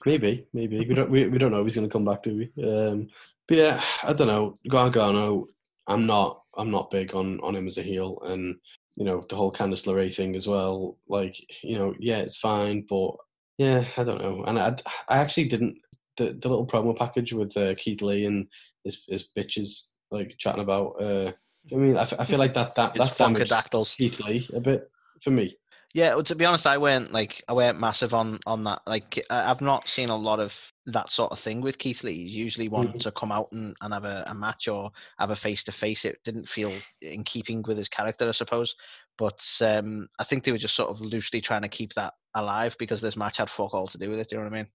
maybe, maybe we don't we, we don't know if he's going to come back, do we? Um, but yeah, I don't know. Gargano, I'm not I'm not big on on him as a heel, and you know, the whole Candice LeRae thing as well. Like, you know, yeah, it's fine, but yeah, I don't know. And I, I actually didn't the, the little promo package with uh, Keith Lee and his his bitches like chatting about. Uh, I mean, I, f- I feel like that that that damaged. Keith Lee a bit for me. Yeah, well, to be honest, I went like I went massive on on that. Like I've not seen a lot of that sort of thing with Keith Lee. He's usually one Mhm. to come out and, and have a, a match or have a face to face. It didn't feel in keeping with his character, I suppose. But um, I think they were just sort of loosely trying to keep that alive because this match had fuck all to do with it. Do you know what I mean?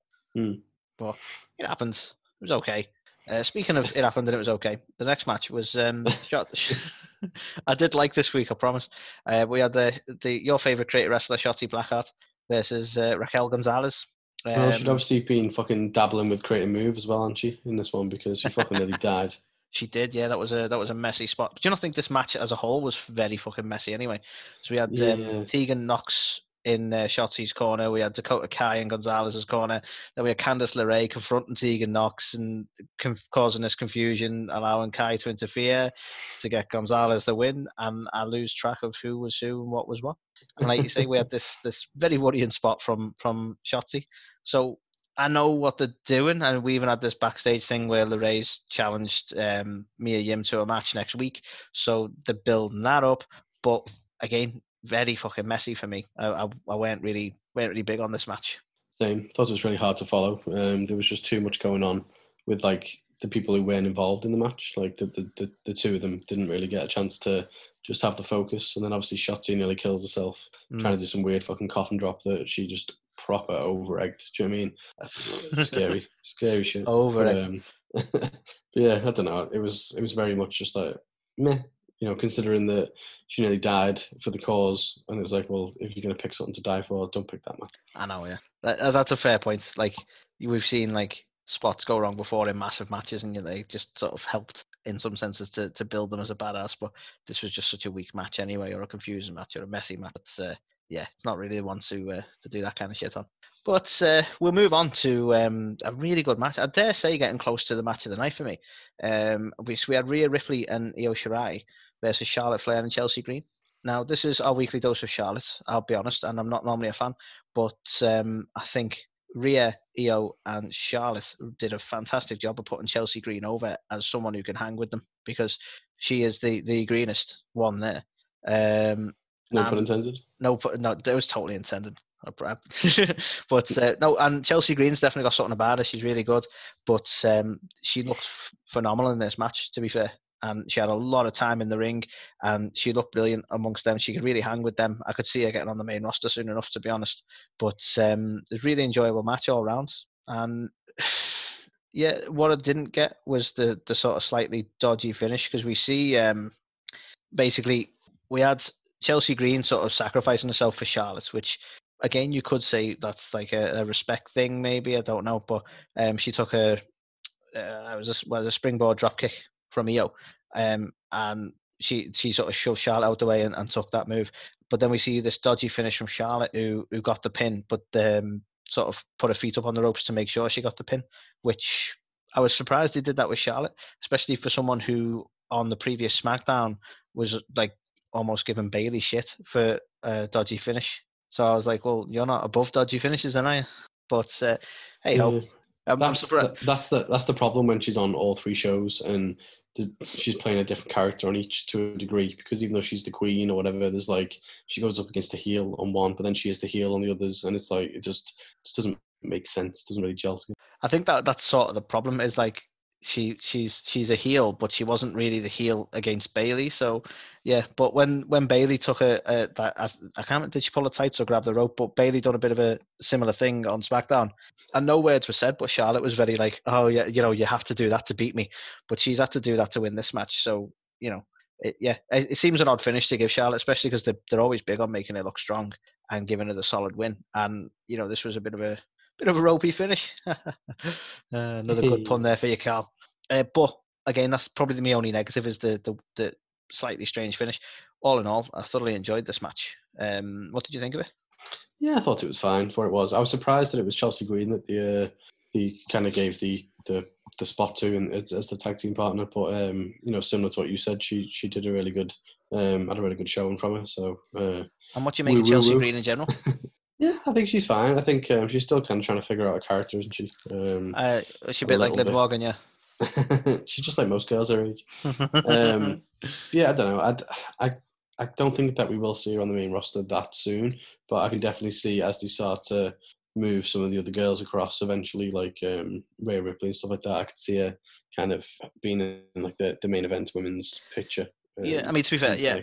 Hmm. But it happened. It was okay. Uh, speaking of it happened and it was okay. The next match was um, shot. I did like this week, I promise. Uh, we had the the your favorite creator wrestler, Shotzi Blackheart, versus uh, Raquel Gonzalez. Well, she'd Um, obviously been fucking dabbling with creating move as well, hasn't she, in this one because she fucking nearly died. She did, yeah. That was a that was a messy spot. But do you not think this match as a whole was very fucking messy anyway? So we had Yeah. um, Tegan Nox in uh, Shotzi's corner. We had Dakota Kai in Gonzalez's corner. Then we had Candice LeRae confronting Tegan Nox and causing this confusion, allowing Kai to interfere to get Gonzalez the win. And I lose track of who was who and what was what. And like you say, we had this this very worrying spot from from Shotzi. So I know what they're doing, and we even had this backstage thing where LeRae's challenged um, Mia Yim to a match next week. So they're building that up, but again, very fucking messy for me. I, I, I weren't really weren't really big on this match. Same. Thought it was really hard to follow. Um, there was just too much going on with like the people who weren't involved in the match. Like the, the, the, the two of them didn't really get a chance to just have the focus. And then obviously Shotzi nearly kills herself Mm. trying to do some weird fucking coffin drop that she just proper over egged. Do you know what I mean? That's scary, scary shit. Over um, yeah, I don't know. It was it was very much just like meh. You know, considering that she nearly died for the cause, and it's like, well, if you're gonna pick something to die for, don't pick that man. I know, yeah. That, that's a fair point. Like we've seen like spots go wrong before in massive matches, and you know, they just sort of helped in some senses to, to build them as a badass. But this was just such a weak match anyway, or a confusing match, or a messy match. It's, uh, yeah, it's not really the one to uh, to do that kind of shit on. But uh, we'll move on to um, a really good match. I dare say getting close to the match of the night for me. Um, we, so we had Rhea Ripley and Io Shirai versus Charlotte Flair and Chelsea Green. Now, this is our weekly dose of Charlotte, I'll be honest, and I'm not normally a fan, but um, I think Rhea, Io, and Charlotte did a fantastic job of putting Chelsea Green over as someone who can hang with them because she is the, the greenest one there. Um, No pun intended. no, no, that was totally intended. But uh, no, and Chelsea Green's definitely got something about her. She's really good, but um, she looked phenomenal in this match. To be fair, and she had a lot of time in the ring, and she looked brilliant amongst them. She could really hang with them. I could see her getting on the main roster soon enough, to be honest. But um, it was really enjoyable match all round, and yeah, what I didn't get was the the sort of slightly dodgy finish because we see um, basically we had Chelsea Green sort of sacrificing herself for Charlotte, which again you could say that's like a, a respect thing, maybe I don't know, but um, she took a uh, it was a, was a springboard drop kick from Io, um, and she she sort of shoved Charlotte out the way and, and took that move. But then we see this dodgy finish from Charlotte, who who got the pin, but um, sort of put her feet up on the ropes to make sure she got the pin, which I was surprised they did that with Charlotte, especially for someone who on the previous SmackDown was like almost giving Bayley shit for a dodgy finish. So I was like, well, you're not above dodgy finishes, then, are you? But uh, hey ho, Yeah. I'm, I'm That's the, that's the that's the problem when she's on all three shows and she's playing a different character on each to a degree because even though she's the queen or whatever, there's like she goes up against a heel on one, but then she is the heel on the others, and it's like it just just doesn't make sense. It Doesn't really gel together. I think that that's sort of the problem is like she she's she's a heel, but she wasn't really the heel against Bayley. So yeah, but when when Bayley took a, a that I, I can't did she pull her tights or grab the rope? But Bayley done a bit of a similar thing on SmackDown, and no words were said. But Charlotte was very like, oh yeah, you know, you have to do that to beat me. But she's had to do that to win this match. So you know, it, yeah, it, it seems an odd finish to give Charlotte, especially because they're they're always big on making it look strong and giving her the solid win. And you know, this was a bit of a bit of a ropey finish. uh, another good pun there for you, Carl. Uh, but again, that's probably my only negative is the, the the slightly strange finish. All in all, I thoroughly enjoyed this match. Um, what did you think of it? Yeah, I thought it was fine for what it was. I was surprised that it was Chelsea Green that the uh, he kind of gave the the the spot to and as, as the tag team partner. But um, you know, similar to what you said, she she did a really good um had a really good showing from her. So uh, And what do you make of woo, Chelsea woo. Green in general? yeah, I think she's fine. I think um, she's still kind of trying to figure out a character, isn't she? Um, Uh, is she a A bit like Liv bit. Morgan, yeah. she's just like most girls her age. Um, Yeah, I don't know. I'd, I I don't think that we will see her on the main roster that soon, but I can definitely see as they start to move some of the other girls across eventually, like um, Rhea Ripley and stuff like that. I could see her kind of being in like the, the main event women's picture. yeah, I um, mean to be fair, yeah.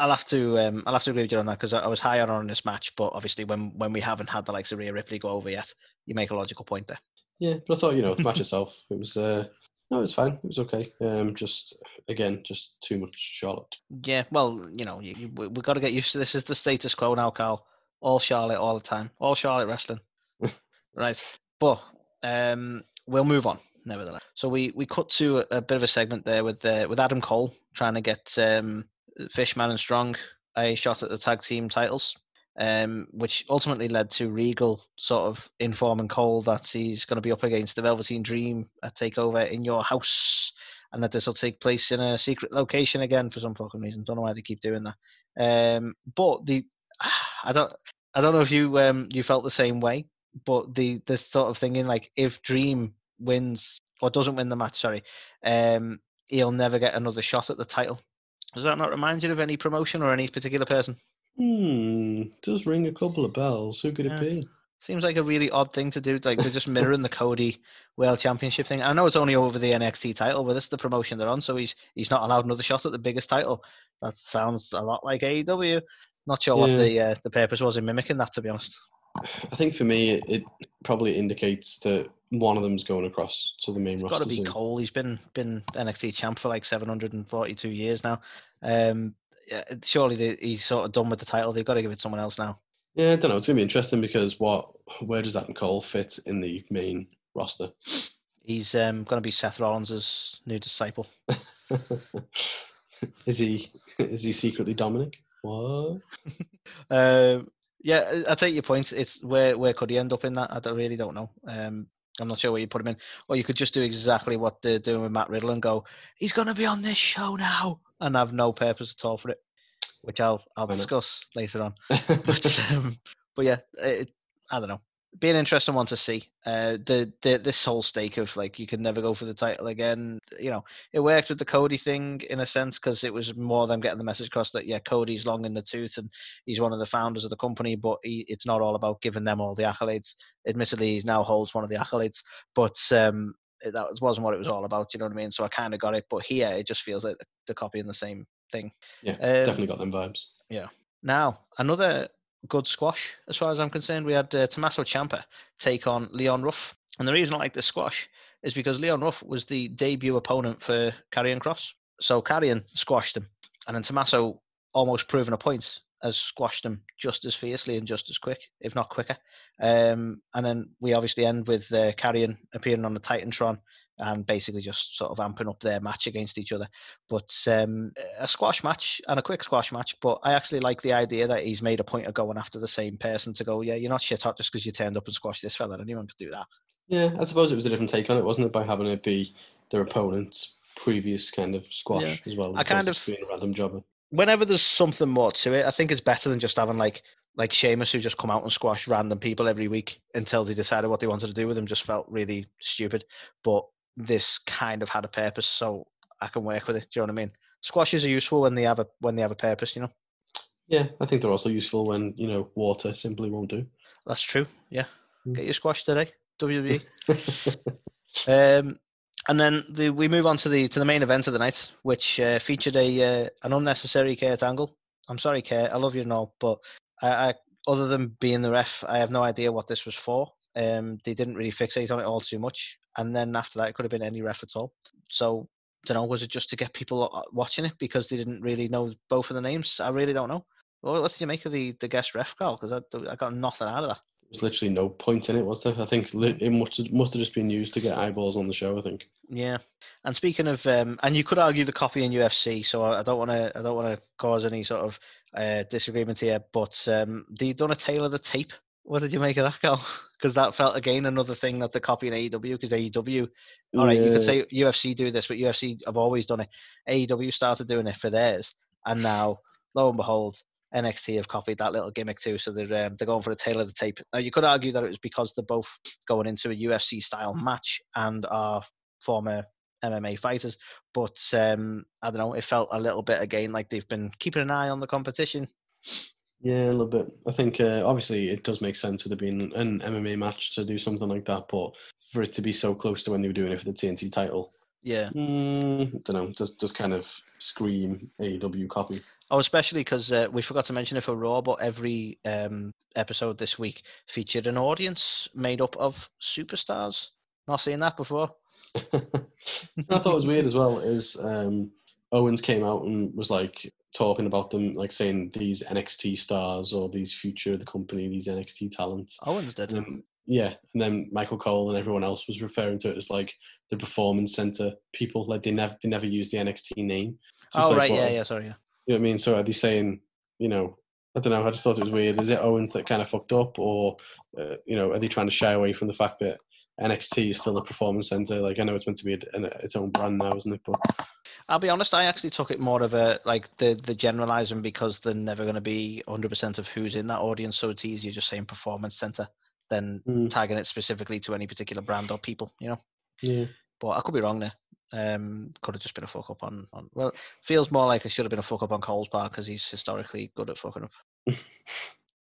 I'll have to um, I'll have to agree with you on that because I, I was high on her in this match, but obviously when when we haven't had the likes of Rhea Ripley go over yet, you make a logical point there. Yeah, but I thought you know the match itself, it was uh, no, it was fine. It was okay. Um, just again, just too much Charlotte. Yeah, well, you know, you, you, we, we've got to get used to this. Is the status quo now, Carl? All Charlotte all the time. All Charlotte wrestling. right. But um, we'll move on, nevertheless. So we, we cut to a, a bit of a segment there with uh, with Adam Cole trying to get um, Fishman and Strong a shot at the tag team titles, um, which ultimately led to Regal sort of informing Cole that he's going to be up against the Velveteen Dream at Takeover in your house and that this will take place in a secret location again for some fucking reason. Don't know why they keep doing that. Um, but the I don't I don't know if you um you felt the same way, but the the sort of thing in like if Dream wins or doesn't win the match, sorry, um, he'll never get another shot at the title. Does that not remind you of any promotion or any particular person? Hmm, does ring a couple of bells. Who could Yeah. it be? Seems like a really odd thing to do. Like they're just mirroring the Cody World Championship thing. I know it's only over the NXT title, but this is the promotion they're on, so he's he's not allowed another shot at the biggest title. That sounds a lot like AEW. Not sure what the uh, the purpose was in mimicking that, to be honest. I think for me, it, it probably indicates that one of them's going across to the main It's got roster. to be. Cole. He's been been NXT champ for like 742 years now. Um, yeah, surely they, he's sort of done with the title. They've got to give it to someone else now. Yeah, I don't know. It's gonna be interesting because what, where does Adam Cole fit in the main roster? He's um, going to be Seth Rollins' new disciple. is he? Is he secretly Dominic? What? Um, yeah, I take your point. It's where where could he end up in that? I don't, really don't know. Um, I'm not sure where you put him in. Or you could just do exactly what they're doing with Matt Riddle and go, he's going to be on this show now, and have no purpose at all for it, which I'll I'll discuss later on. But, um, but yeah, it, I don't know. Be an interesting one to see. Uh, the, the this whole stake of like you can never go for the title again. You know, it worked with the Cody thing in a sense because it was more them getting the message across that yeah, Cody's long in the tooth and he's one of the founders of the company, but he, it's not all about giving them all the accolades. Admittedly, he now holds one of the accolades, but um, it- that wasn't what it was all about. You know what I mean? So I kind of got it, but here it just feels like they're copying the same thing. yeah, Um, definitely got them vibes. Yeah. Now, another good squash, as far as I'm concerned. We had uh, Tommaso Ciampa take on Leon Ruff. And the reason I like this squash is because Leon Ruff was the debut opponent for Karrion Kross. So Karrion squashed him. And then Tommaso, almost proven a point, has squashed him just as fiercely and just as quick, if not quicker. Um, and then we obviously end with uh, Karrion appearing on the Titantron and basically just sort of amping up their match against each other. But um, a squash match and a quick squash match. But I actually like the idea that he's made a point of going after the same person to go, yeah, you're not shit hot just because you turned up and squashed this fella. Anyone could do that. Yeah, I suppose it was a different take on it, wasn't it? By having it be their opponent's previous kind of squash as well. I kind of- being a random jobber. Whenever there's something more to it, I think it's better than just having like like Sheamus who just come out and squash random people every week until they decided what they wanted to do with them. Just felt really stupid. But this kind of had a purpose, so I can work with it. Do you know what I mean? Squashes are useful when they have a when they have a purpose. You know, Yeah, I think they're also useful when you know water simply won't do. that's true. Yeah, Mm. get your squash today, WWE. Um, and then the, we move on to the to the main event of the night, which uh, featured a uh, an unnecessary Kurt Angle. I'm sorry, Kurt, I love you and all, but I, I other than being the ref, I have no idea what this was for. Um, they didn't really fixate on it all too much, and then after that, it could have been any ref at all. So, don't know, was it just to get people uh, watching it because they didn't really know both of the names? I really don't know. What, what did you make of the, the guest ref call? Because I, I got nothing out of that. There's literally no point in it, was there? I think it must must have just been used to get eyeballs on the show. I think. Yeah, and speaking of, um, and you could argue the copy in UFC, so I don't want to, I don't want to cause any sort of uh, disagreement here. But um, a tailor the tape What did you make of that goal? Because that felt again another thing that they're copying AEW. Because AEW, all right, you could say UFC do this, but UFC have always done it. AEW started doing it for theirs, and now lo and behold, NXT have copied that little gimmick too. So they're um, they're going for the tail of the tape. Now you could argue that it was because they're both going into a UFC style match and are former MMA fighters, but um, I don't know. It felt a little bit again like they've been keeping an eye on the competition. Yeah, a little bit. I think uh, obviously it does make sense with it being an MMA match to do something like that, but for it to be so close to when they were doing it for the TNT title, Yeah. mm, don't know, just just kind of scream AEW copy. Oh, especially because uh, we forgot to mention it for Raw, but every um, episode this week featured an audience made up of superstars. Not seen that before. I thought it was weird as well is um, Owens came out and was like talking about them, like saying these NXT stars or these future of the company, these NXT talents. Owens did. Then, yeah, and then Michael Cole and everyone else was referring to it as like the performance center people. Like they never they never used the NXT name. So Oh, like, right. what- Yeah, yeah. Sorry. Yeah. You know what I mean? So are they saying, you know, I don't know. I just thought it was weird. Is it Owens that kind of fucked up, or uh, you know, are they trying to shy away from the fact that NXT is still a performance center? Like I know it's meant to be a, an, its own brand now, isn't it? But I'll be honest. I actually took it more of a like the the generalizing because they're never going to be 100 percent of who's in that audience. So it's easier just saying performance center than Mm. tagging it specifically to any particular brand or people. You know. yeah, But I could be wrong there. Um, could have just been a fuck up on, on. Well, feels more like it should have been a fuck up on Cole's part because he's historically good at fucking up.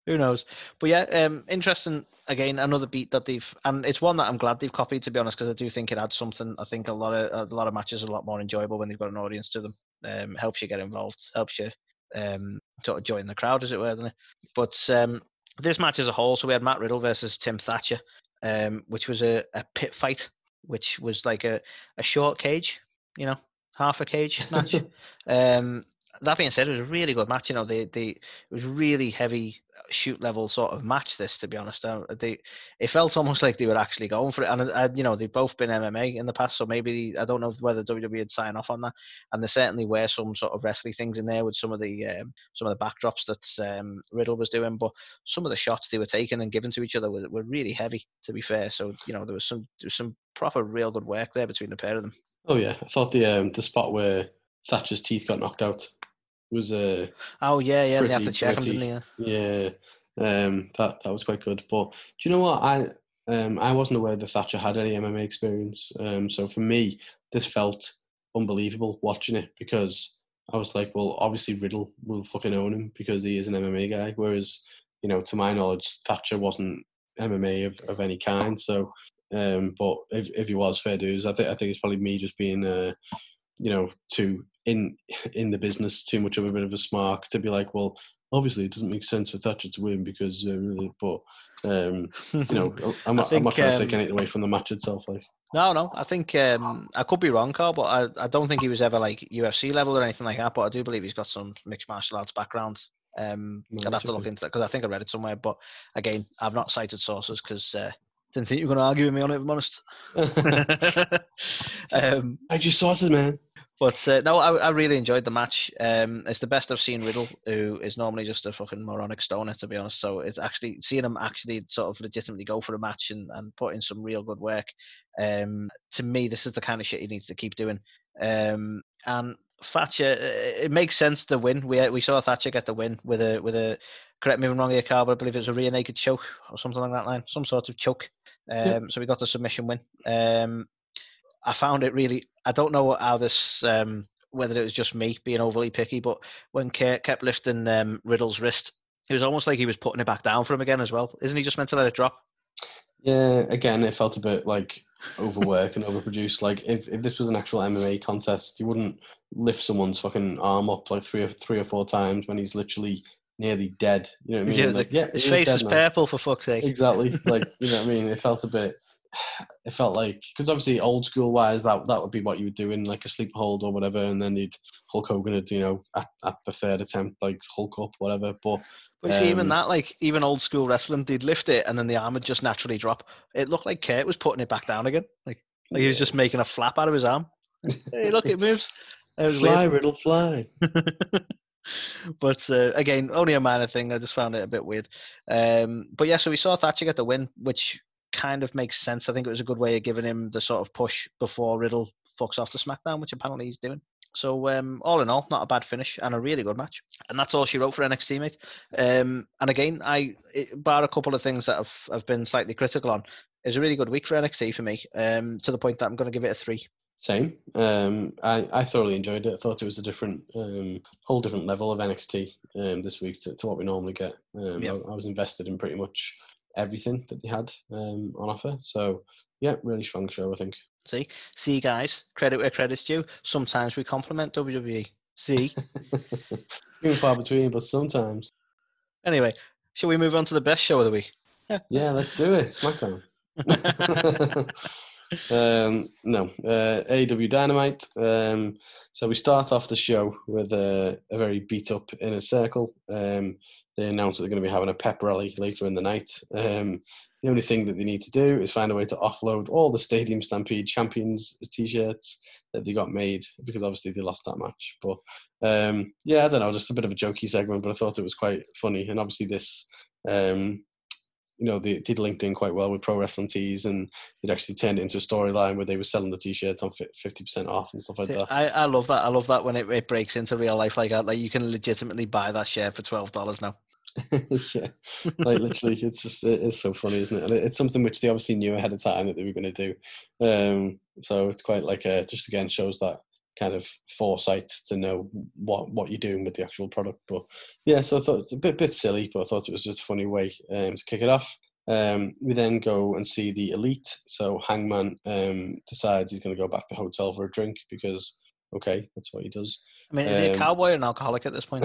Who knows? But yeah, um, interesting. Again, another beat that they've, and it's one that I'm glad they've copied. To be honest, because I do think it adds something. I think a lot of a lot of matches are a lot more enjoyable when they've got an audience to them. Um, helps you get involved. Helps you um, sort of join the crowd, as it were. Doesn't it? But um, this match as a whole, so we had Matt Riddle versus Tim Thatcher, um, which was a, a pit fight, which was like a, a short cage, you know, half a cage match. um, that being said, it was a really good match. You know, they they it was really heavy shoot level sort of match. This, to be honest, uh, they it felt almost like they were actually going for it. And uh, you know, they've both been MMA in the past, so maybe I don't know whether WWE had signed off on that. And there certainly were some sort of wrestling things in there with some of the um, some of the backdrops that um, Riddle was doing, but some of the shots they were taking and giving to each other were, were really heavy. To be fair, so you know there was some there was some proper real good work there between the pair of them. oh yeah. I thought the um, the spot where Thatcher's teeth got knocked out was a. Oh yeah, yeah, they have to Pretty check gritty. didn't? Yeah, um, that that was quite good. But do you know what? I um, I wasn't aware that Thatcher had any MMA experience. Um, so for me, this felt unbelievable watching it because I was like, well, obviously Riddle will fucking own him because he is an MMA guy. Whereas, you know, to my knowledge, Thatcher wasn't MMA of, of any kind. So, um, but if if he was fair dues, I think I think it's probably me just being uh, you know, too in in the business, too much of a bit of a smark to be like, well, obviously it doesn't make sense for Thatcher to win because, uh, but um, you know, I'm not, I'm not think, trying to take um, anything away from the match itself. Like, No, no. I think um, I could be wrong, Carl, but I, I don't think he was ever like UFC level or anything like that. But I do believe he's got some mixed martial arts background. Um, No, I'd have to look into that because I think I read it somewhere. But again, I've not cited sources because uh, didn't think you were going to argue with me on it. If I'm honest. um, I just sources, man. But uh, no, I, I really enjoyed the match. Um, it's the best I've seen Riddle, who is normally just a fucking moronic stoner, to be honest. So it's actually seeing him actually sort of legitimately go for a match and, and put in some real good work. Um, to me, this is the kind of shit he needs to keep doing. Um, and Thatcher, uh, it makes sense to win. We we saw Thatcher get the win with a with a correct me if I'm wrong here, Carl, but I believe it was a rear naked choke or something along that line, some sort of choke. Um. So we got the submission win. Um, I found it really. I don't know how this, um, whether it was just me being overly picky, but when Kurt kept lifting um, Riddle's wrist, it was almost like he was putting it back down for him again as well. Isn't he just meant to let it drop? Yeah, again, it felt a bit like overworked and overproduced. Like if, if this was an actual MMA contest, you wouldn't lift someone's fucking arm up like three or three or four times when he's literally nearly dead. You know what I mean? Yeah, like, yeah, His face is now. purple for fuck's sake. Exactly. Like you know what I mean? It felt a bit. It felt like because obviously old school wise that that would be what you would do in like a sleep hold or whatever, and then you'd Hulk Hogan would you know at, at the third attempt like Hulk up whatever. But But you see, even Um, that, like even old school wrestling, they'd lift it and then the arm would just naturally drop. It looked like Kurt was putting it back down again, like like he was just making a flap out of his arm. hey, look, it moves. It was fly weird. Riddle fly. but uh, again, only a minor thing. I just found it a bit weird. Um, but yeah, so we saw Thatcher get the win, which kind of makes sense. I think it was a good way of giving him the sort of push before Riddle fucks off to SmackDown, which apparently he's doing. So um, all in all, not a bad finish and a really good match. And that's all she wrote for NXT, mate. Um, and again, I it, bar a couple of things that I've I've been slightly critical on. It's a really good week for NXT for me. Um, to the point that I'm going to give it a three. Same. Um, I, I thoroughly enjoyed it. I thought it was a different, um, whole different level of NXT um, this week to, to what we normally get. Um, Yeah. I, I was invested in pretty much everything that they had um, on offer. So yeah, really strong show. I think. See, see, guys, credit where credit's due. Sometimes we compliment WWE. See. Few and far between, but sometimes. anyway, shall we move on to the best show of the week? Yeah, let's do it. SmackDown. um, no, uh, AW Dynamite. Um, so we start off the show with a, a very beat up inner circle. Um, they announced that they're going to be having a pep rally later in the night. Um, the only thing that they need to do is find a way to offload all the Stadium Stampede Champions t-shirts that they got made because obviously they lost that match. But um, yeah, I don't know, just a bit of a jokey segment, but I thought it was quite funny. And obviously this um, you know, they, they'd linked in quite well with Pro Wrestling Tees and they'd actually turned it into a storyline where they were selling the t-shirts on 50% off and stuff like that. I, I love that. I love that when it, it breaks into real life like that. Like you can legitimately buy that share for twelve dollars now. yeah, like literally, it's just it is so funny, isn't it? And it's something which they obviously knew ahead of time that they were going to do. Um, so it's quite like a, just again shows that kind of foresight to know what what you're doing with the actual product. But yeah, so I thought it's a bit bit silly, but I thought it was just a funny way um, to kick it off. Um, we then go and see the elite. So Hangman um, decides he's going to go back to the hotel for a drink because okay, that's what he does. I mean, is he a Um, cowboy or an alcoholic at this point?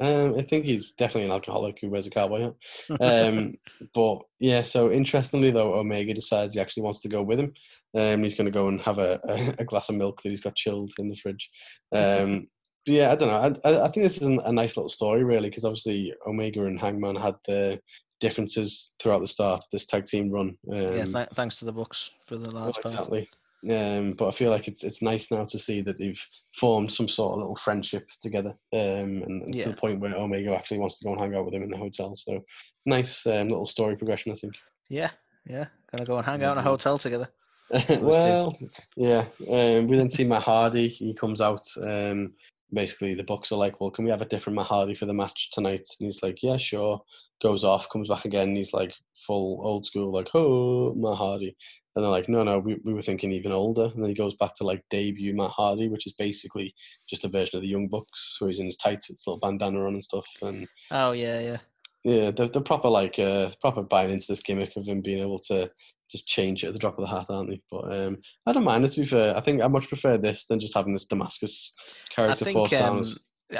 um, I think he's definitely an alcoholic who wears a cowboy hat. Um, but yeah, so interestingly though, Omega decides he actually wants to go with him. Um, he's going to go and have a, a, a glass of milk that he's got chilled in the fridge. Um, but yeah, I don't know. I, I, think this is a nice little story, really, because obviously Omega and Hangman had the differences throughout the start of this tag team run. Um, yeah, th- thanks to the Bucks for the well, large part. exactly. Um, but I feel like it's it's nice now to see that they've formed some sort of little friendship together, um, and, and to the point where Omega actually wants to go and hang out with him in the hotel. So nice um, little story progression, I think. Yeah, yeah. Gonna go and hang out in a hotel together. well, yeah. Um, we then see Matt Hardy. He comes out. Um, basically, the Bucks are like, "Well, can we have a different Matt Hardy for the match tonight?" And he's like, "Yeah, sure." Goes off, comes back again. He's like full old school, like, "Oh, Matt Hardy." And they're like, "No, no, we, we were thinking even older." And then he goes back to like debut Matt Hardy, which is basically just a version of the Young Bucks, where he's in his tights with his little bandana on and stuff. And Oh yeah, yeah. yeah, the the proper like uh proper buying into this gimmick of him being able to just change it at the drop of the hat, aren't they? But um, I don't mind it to be fair. I think I much prefer this than just having this Damascus character think forced down. um.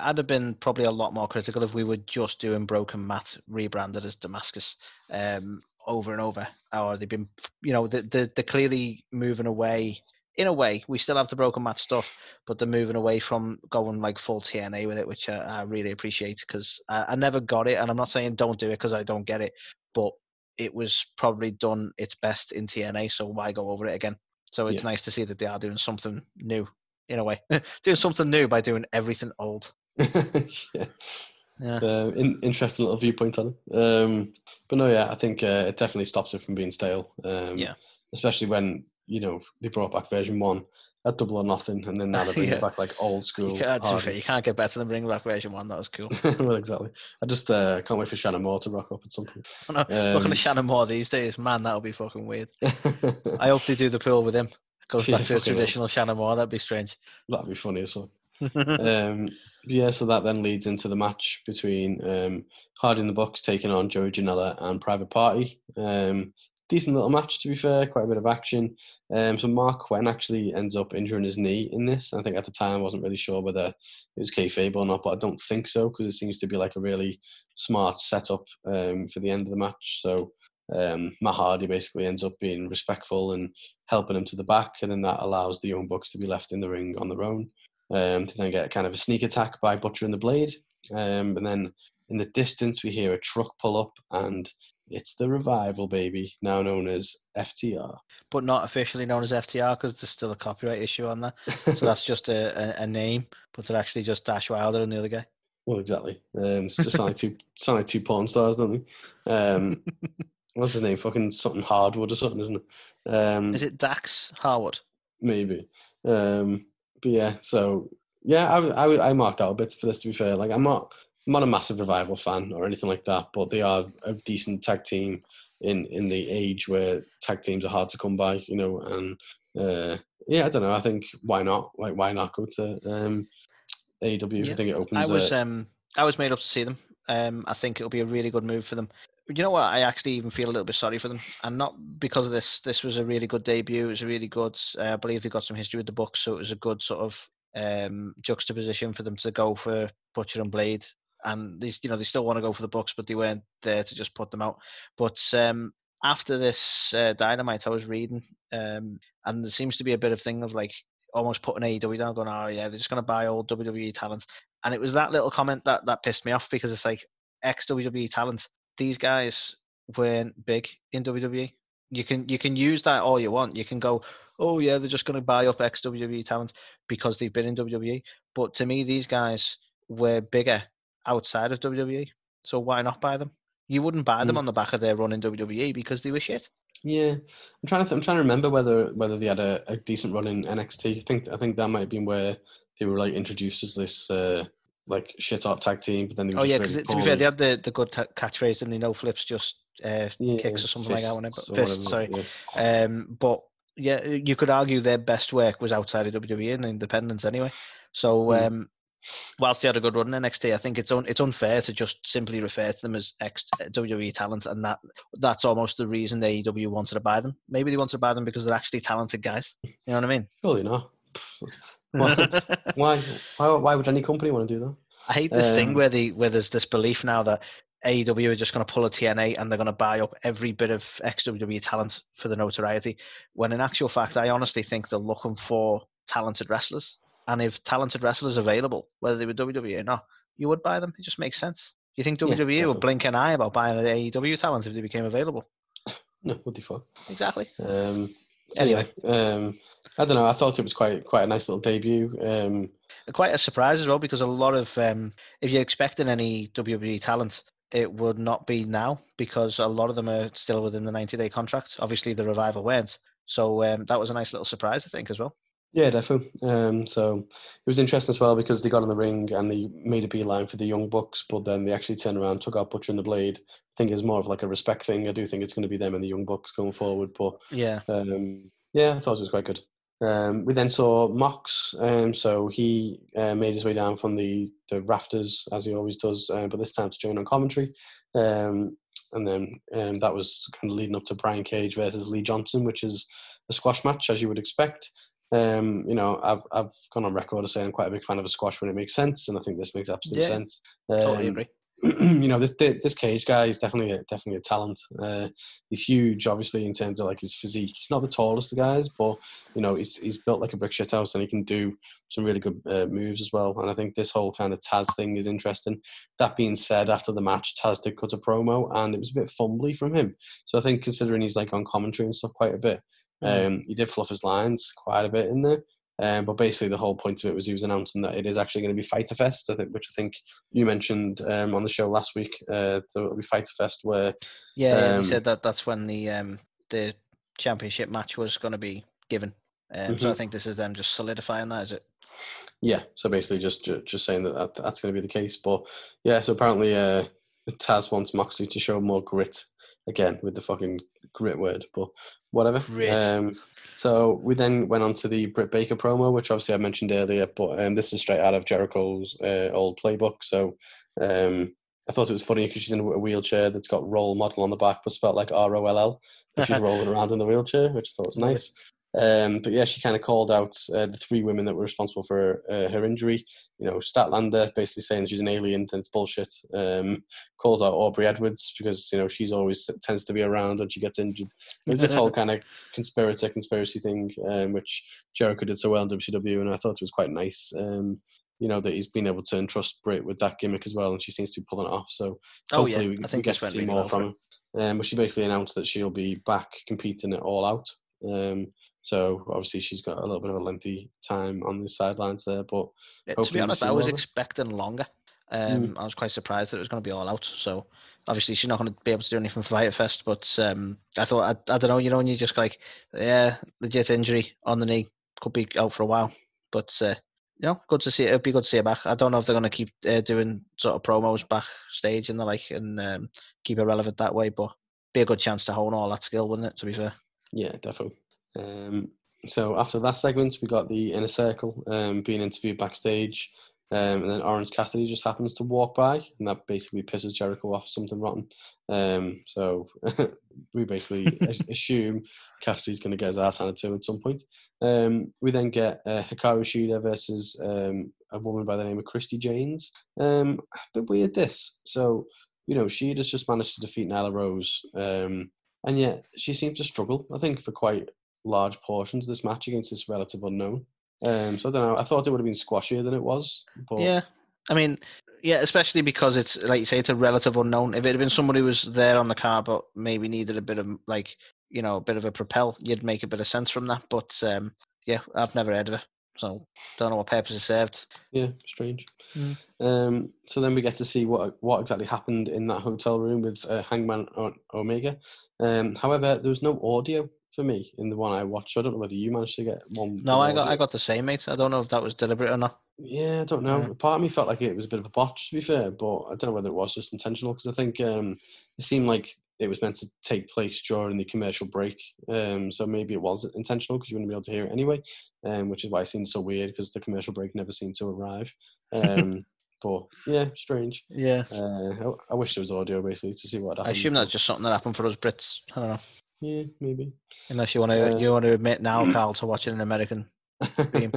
I'd have been probably a lot more critical if we were just doing Broken Matt rebranded as Damascus um, over and over. Or they've been, you know, they're, they're, they're clearly moving away. In a way, we still have the Broken Matt stuff, but they're moving away from going like full TNA with it, which I, I really appreciate because I, I never got it. And I'm not saying don't do it because I don't get it, but it was probably done its best in TNA, so why go over it again? So it's Yeah. nice to see that they are doing something new in a way, doing something new by doing everything old. yeah. Yeah. Um, in, interesting little viewpoint on it. Um, but no, yeah, I think uh, it definitely stops it from being stale. Um, Yeah. Especially when you know they brought back version one at double or nothing, and then now they're bringing Yeah. it back like old school. You can't, you can't get better than bring back version one. That was cool. well, exactly. I just uh, can't wait for Shannon Moore to rock up at something. Know, Looking Um, at Shannon Moore these days, man, that'll be fucking weird. I hope they do the pool with him. Goes Yeah, back to the fucking hell. traditional Shannon Moore. That'd be strange. That'd be funny as well. um, yeah, so that then leads into the match between um, Hardy and the Bucks taking on Joey Janela and Private Party. Um, decent little match, to be fair, quite a bit of action. Um, so Marq Quen actually ends up injuring his knee in this. I think at the time I wasn't really sure whether it was kayfabe or not, but I don't think so because it seems to be like a really smart setup um, for the end of the match. So um, Matt Hardy basically ends up being respectful and helping him to the back, and then that allows the Young Bucks to be left in the ring on their own. Um, to then get kind of a sneak attack by Butcher and the Blade, um, and then in the distance we hear a truck pull up, and it's the revival baby, now known as FTR. but not officially known as FTR because there's still a copyright issue on that. So that's just a, a, a name, but they're actually just Dash Wilder and the other guy. Well, exactly. Um, it's just like two sound like two porn stars, don't they? Um, what's his name? Fucking something Hardwood or something, isn't it? Um, Is it Dax Harwood? maybe. Um, but yeah, so yeah, I I marked out a bit for this. To be fair, like I'm not I'm not a massive revival fan or anything like that, but they are a decent tag team in in the age where tag teams are hard to come by, you know. And uh, yeah, I don't know. I think why not? Like why not go to um, AEW? Yeah, I think it opens. I was a, um I was made up to see them. Um, I think it'll be a really good move for them. You know what? I actually even feel a little bit sorry for them, and not because of this. This was a really good debut. It was a really good. Uh, I believe they got some history with the Bucks, so it was a good sort of um, juxtaposition for them to go for Butcher and Blade. And they, you know, they still want to go for the Bucks, but they weren't there to just put them out. But um, after this uh, Dynamite, I was reading, um, and there seems to be a bit of thing of like almost putting AEW down, going, "Oh yeah, they're just going to buy all WWE talent." And it was that little comment that that pissed me off because it's like ex WWE talent. These guys weren't big in WWE. You can you can use that all you want. You can go, "Oh yeah, they're just going to buy up ex WWE talent because they've been in WWE." But to me, these guys were bigger outside of WWE. So why not buy them? You wouldn't buy them Mm. on the back of their run in WWE because they were shit. Yeah, I'm trying to. Th- I'm trying to remember whether whether they had a, a decent run in NXT. I think I think that might have been where they were like introduced as this uh, like shit hot tag team, but then they were Oh yeah, really because to be fair, they had the, the good ta catchphrase and they no flips, just uh, Yeah, kicks or something like that. Got fists whatever, sorry. yeah. Um, but yeah, you could argue their best work was outside of WWE and Independence anyway. So Hmm. um, whilst they had a good run in NXT, I think it's un- it's unfair to just simply refer to them as ex WWE talent, and that that's almost the reason AEW wanted to buy them. Maybe they wanted to buy them because they're actually talented guys. You know what I mean? Surely not. Why, why? Why? Why would any company want to do that? I hate this thing Um, where the where there's this belief now that AEW are just going to pull a TNA and they're going to buy up every bit of ex WWE talent for the notoriety. When in actual fact, I honestly think they're looking for talented wrestlers. And if talented wrestlers are available, whether they were WWE or not, you would buy them. It just makes sense. Do you think Yeah, WWE would blink an eye about buying an AEW talent if they became available? No, what the fuck? Exactly. Um, Anyway. um, I don't know. I thought it was quite quite a nice little debut. Um, Quite a surprise as well because a lot of um, if you're expecting any WWE talent, it would not be now because a lot of them are still within the 90 day contract. Obviously, the revival weren't. So um, that was a nice little surprise, I think, as well. Yeah, definitely. Um, so it was interesting as well because they got in the ring and they made a beeline for the Young Bucks, but then they actually turned around, took out Butcher and the Blade. I think it's more of like a respect thing. I do think it's going to be them and the Young Bucks going forward, but Yeah. um, yeah, I thought it was quite good. Um, we then saw Mox, um, so he uh, made his way down from the, the rafters as he always does, uh, but this time to join on commentary. Um, and then um, that was kind of leading up to Brian Cage versus Lee Johnson, which is a squash match, as you would expect. Um, you know, I've, I've gone on record as saying I'm quite a big fan of a squash when it makes sense, and I think this makes absolute Yeah, sense. Totally Um, agree. you know this this Cage guy is definitely a, definitely a talent. Uh, he's huge, obviously in terms of like his physique. He's not the tallest of guys, but you know he's he's built like a brick shit house, and he can do some really good uh, moves as well. And I think this whole kind of Taz thing is interesting. That being said, after the match, Taz did cut a promo, and it was a bit fumbly from him. So I think considering he's like on commentary and stuff quite a bit, Mm. um, he did fluff his lines quite a bit in there. Um, but basically, the whole point of it was he was announcing that it is actually going to be Fyter Fest, I think, which I think you mentioned um, on the show last week. Uh, so it'll be Fyter Fest where, Yeah, yeah, um, he said that that's when the um, the championship match was going to be given. Um, So I Mhm. think this is them just solidifying that, is it? yeah, so basically just ju- just saying that, that that's going to be the case. But yeah, so apparently uh, Taz wants Moxley to show more grit again with the fucking grit word, but whatever. Grit. Um, so we then went on to the Britt Baker promo, which obviously I mentioned earlier, but um, this is straight out of Jericho's uh, old playbook. So um, I thought it was funny because she's in a wheelchair that's got role model on the back, but spelled like R O L L. and She's rolling around in the wheelchair, which I thought was nice. Um, but yeah, she kind of called out uh, the three women that were responsible for uh, her injury. You know, Statlander basically saying she's an alien and it's bullshit. Um, calls out Aubrey Edwards because you know she's always tends to be around when she gets injured. It's this whole kind of conspirator conspiracy thing, um, which Jericho did so well in WCW, and I thought it was quite nice. Um, you know that he's been able to entrust Britt with that gimmick as well, and she seems to be pulling it off. So Oh yeah, hopefully we, I we get to see more well from her. Um, but she basically announced that she'll be back competing at All Out. Um, so obviously she's got a little bit of a lengthy time on the sidelines there, but Yeah, to be honest, I was expecting longer. Um, I was quite surprised that it was going to be all out. So obviously she's not going to be able to do anything for Fyter Fest, but um, I thought I, I don't know, you know, when you just like, yeah, legit injury on the knee, could be out for a while, but uh, you know, good to see. It'd be good to see her back. I don't know if they're going to keep uh, doing sort of promos backstage and the like, and um, keep it relevant that way, but be a good chance to hone all that skill, wouldn't it? To be fair. Yeah, definitely. Um, so after that segment, we got the inner circle um, being interviewed backstage. Um, and then Orange Cassidy just happens to walk by, and that basically pisses Jericho off something rotten. Um, so we basically assume Cassidy's going to get his ass handed to him at some point. Um, we then get uh, Hikaru Shida versus um, a woman by the name of Christy Janes. Um, a bit weird this. So, you know, Shida's just managed to defeat Nyla Rose, um, and yet she seems to struggle, I think, for quite large portions of this match against this relative unknown. Um, so I don't know. I thought it would have been squashier than it was. But Yeah, I mean, yeah, especially because it's like you say, it's a relative unknown. If it had been somebody who was there on the car, but maybe needed a bit of like, you know, a bit of a propel, you'd make a bit of sense from that. But um, yeah, I've never heard of it, so don't know what purpose it served. yeah, strange. Mm. Um, so then we get to see what what exactly happened in that hotel room with uh, Hangman O- Omega. Um, however, there was no audio for me in the one I watched. So I don't know whether you managed to get one. No, I got I got the same, mate. I don't know if that was deliberate or not. Yeah, I don't know. Yeah. Part of me felt like it was a bit of a botch, to be fair, but I don't know whether it was just intentional because I think um, it seemed like it was meant to take place during the commercial break. Um, so maybe it was intentional because you wouldn't be able to hear it anyway, um, which is why it seemed so weird because the commercial break never seemed to arrive. Um, but yeah, strange. Yeah, Uh, I, I wish there was audio basically to see what happened. I assume that's just something that happened for us Brits. I don't know. Yeah, maybe. Unless you want to, Uh, you want to admit now, Carl, to watching an American. Beam.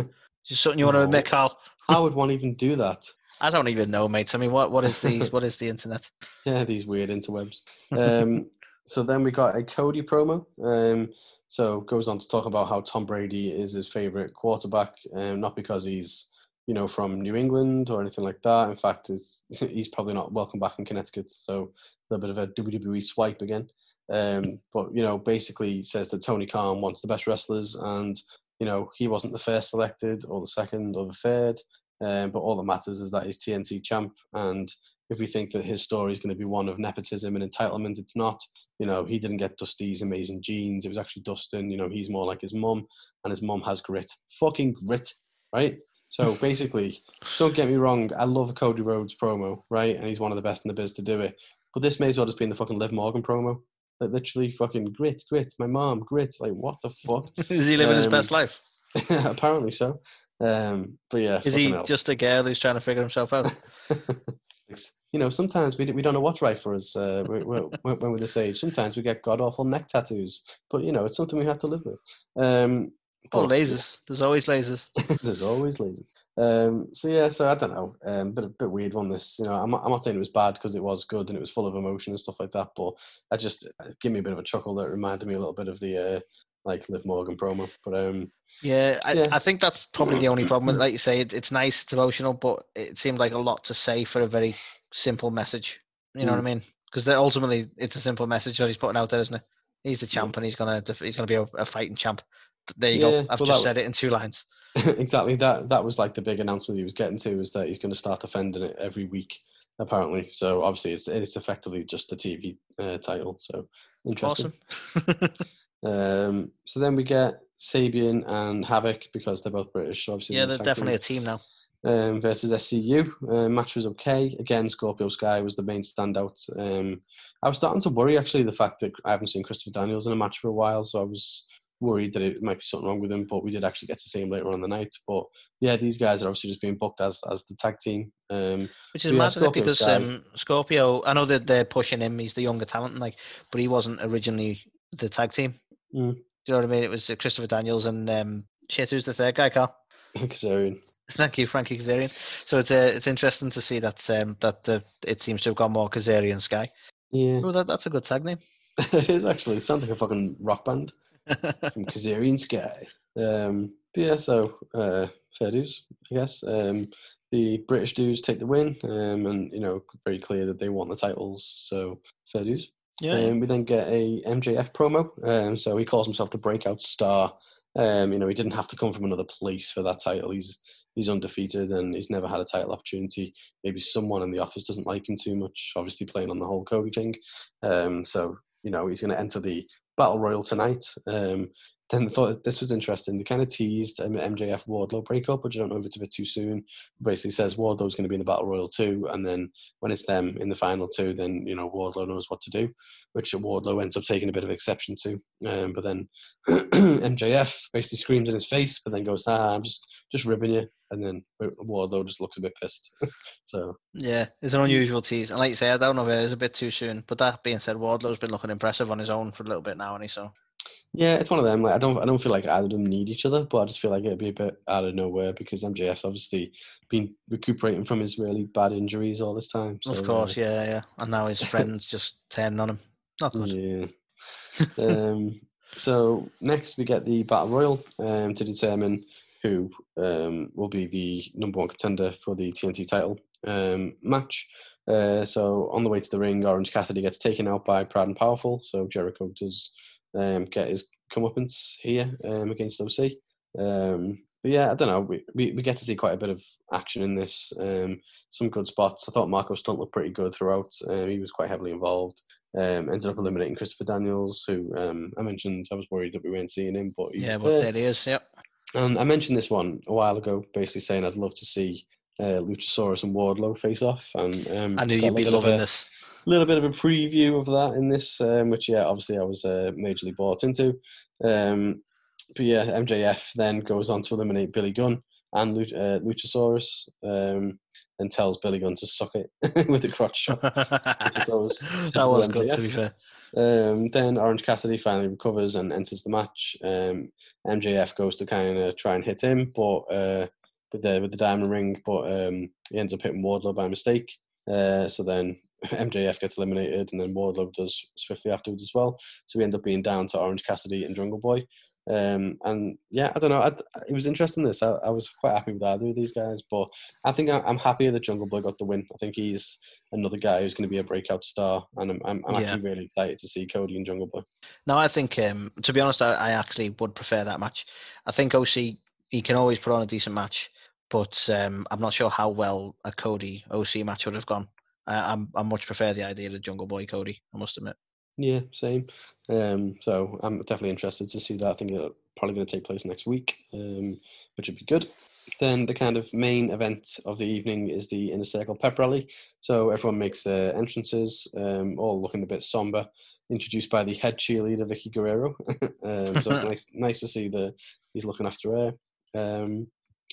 Just something you want to admit, Carl. How would one even do that? I don't even know, mate. I mean, what what is these? what is the internet? Yeah, these weird interwebs. Um, so then we got a Cody promo. Um, so goes on to talk about how Tom Brady is his favorite quarterback, um, not because he's you know from New England or anything like that. In fact, he's probably not welcome back in Connecticut. So a little bit of a WWE swipe again. Um, but you know, basically says that Tony Khan wants the best wrestlers, and you know he wasn't the first selected or the second or the third. Um, but all that matters is that he's TNT champ, and if we think that his story is going to be one of nepotism and entitlement, it's not. You know, he didn't get Dusty's amazing genes. It was actually Dustin. You know, he's more like his mum, and his mum has grit. Fucking grit, right? So basically, don't get me wrong. I love a Cody Rhodes promo, right? And he's one of the best in the biz to do it. But this may as well just be in the fucking Liv Morgan promo. Like literally, fucking grit, grit. My mom, grit. Like what the fuck? is he living his best Um, life? Apparently so. Um, but yeah, Is he just a girl who's trying to figure himself out? you know, sometimes we, we don't know what's right for us uh, we- we- when we're this age. Sometimes we get god awful neck tattoos, but you know, it's something we have to live with. Um, Oh, lasers. There's always lasers. There's always lasers. Um, so yeah, so I don't know, um, bit a bit weird one. This, you know, I'm not, I'm not saying it was bad because it was good and it was full of emotion and stuff like that. But I just uh, give me a bit of a chuckle that reminded me a little bit of the uh, like Liv Morgan promo. But um, Yeah, I, Yeah. I think that's probably the only problem. Like you say, it, it's nice, it's emotional, but it seemed like a lot to say for a very simple message. You know what I mean? Because ultimately, it's a simple message that he's putting out there, isn't it? He's the champ, and he's gonna def- he's gonna be a, a fighting champ. There you Yeah, go. I've well, just that- said it in two lines. exactly that that was like the big announcement he was getting to is that he's going to start defending it every week apparently. So obviously it's it's effectively just the TV uh, title. So interesting. Awesome. Um, so then we get Sabian and Havoc because they're both British. So obviously yeah, they're they're the tag definitely team, a team now. um, versus SCU. Uh, match was okay. Again, Scorpio Sky was the main standout. Um, I was starting to worry actually the fact that I haven't seen Christopher Daniels in a match for a while, so I was worried that it might be something wrong with him. But we did actually get to see him later on the night. But yeah, these guys are obviously just being booked as as the tag team. Um, Which is yeah, mad? Because Sky. um, Scorpio. I know that they're pushing him. He's the younger talent, and like, but he wasn't originally the tag team. Mm. Do you know what I mean? It was uh, Christopher Daniels and um, shit. Who's the third guy, Carl? Kazarian. Thank you, Frankie Kazarian. So it's uh, it's interesting to see that um, that the it seems to have gone more Kazarian Sky. Yeah, Oh, that, that's a good tag name. it is actually. It sounds like a fucking rock band. from Kazarian Sky. Um, but yeah, so uh, fair dues, I guess. Um, the British dudes take the win, um, and you know, very clear that they want the titles. So fair dues. Yeah, Um, we then get a MJF promo. Um, so he calls himself the breakout star. Um, you know, he didn't have to come from another place for that title. He's he's undefeated and he's never had a title opportunity. Maybe someone in the office doesn't like him too much. Obviously, playing on the whole Cody thing. Um, so you know he's going to enter the battle royal tonight. Um, then thought this was interesting. They kind of teased MJF Wardlow breakup, which I don't know if it's a bit too soon. Basically says Wardlow's going to be in the Battle Royal too, and then when it's them in the final two, then you know Wardlow knows what to do, which Wardlow ends up taking a bit of exception to. Um, but then MJF basically screams in his face, but then goes, "Ah, I'm just just ribbing you," and then Wardlow just looks a bit pissed. so Yeah, it's an unusual tease. And like you say, I don't know if it is a bit too soon. But that being said, Wardlow's been looking impressive on his own for a little bit now, and he so Yeah, it's one of them. Like I don't, I don't feel like either of them need each other, but I just feel like it'd be a bit out of nowhere because MJF's obviously been recuperating from his really bad injuries all this time. So, of uh, course, yeah, yeah. And now his friends just turning on him. Not good. Yeah. um, so next we get the battle royal um, to determine who um, will be the number one contender for the TNT title um, match. Uh, so on the way to the ring, Orange Cassidy gets taken out by Proud and Powerful. So Jericho does um, get his comeuppance here um, against OC. Um, but yeah, I don't know. We, we, we get to see quite a bit of action in this. Um, some good spots. I thought Marko Stunt looked pretty good throughout. Um, he was quite heavily involved. Um, ended up eliminating Christopher Daniels, who um, I mentioned. I was worried that we weren't seeing him, but Yeah, but there. there he is. Yep. And I mentioned this one a while ago, basically saying I'd love to see uh, Luchasaurus and Wardlow face off. And um, I knew you'd be loving a- this. Little bit of a preview of that in this, um, which yeah, obviously I was uh, majorly bought into. Um, but yeah, MJF then goes on to eliminate Billy Gunn and uh, Luchasaurus, um, and tells Billy Gunn to suck it with a crotch shot. that was was good, to be fair. Um, then Orange Cassidy finally recovers and enters the match. Um, MJF goes to kind of try and hit him, but uh, with the with the diamond ring, but um, he ends up hitting Wardlow by mistake. Uh, so then MJF gets eliminated, and then Wardlow does swiftly afterwards as well. So we end up being down to Orange Cassidy and Jungle Boy. Um, and yeah, I don't know. I, it was interesting. This I, I was quite happy with either of these guys, but I think I, I'm happier that Jungle Boy got the win. I think he's another guy who's going to be a breakout star, and I'm, I'm, I'm Yeah. actually really excited to see Cody and Jungle Boy. No, I think um, to be honest, I, I actually would prefer that match. I think OC he can always put on a decent match, but um, I'm not sure how well a Cody OC match would have gone. I, I'm I much prefer the idea of the Jungle Boy Cody. I must admit. Yeah, same. Um, so I'm definitely interested to see that. I think it's probably going to take place next week, um, which would be good. Then the kind of main event of the evening is the Inner Circle Pep Rally. So everyone makes their entrances, um, all looking a bit somber, introduced by the head cheerleader Vickie Guerrero. um, so it's nice, nice to see that he's looking after her. Um,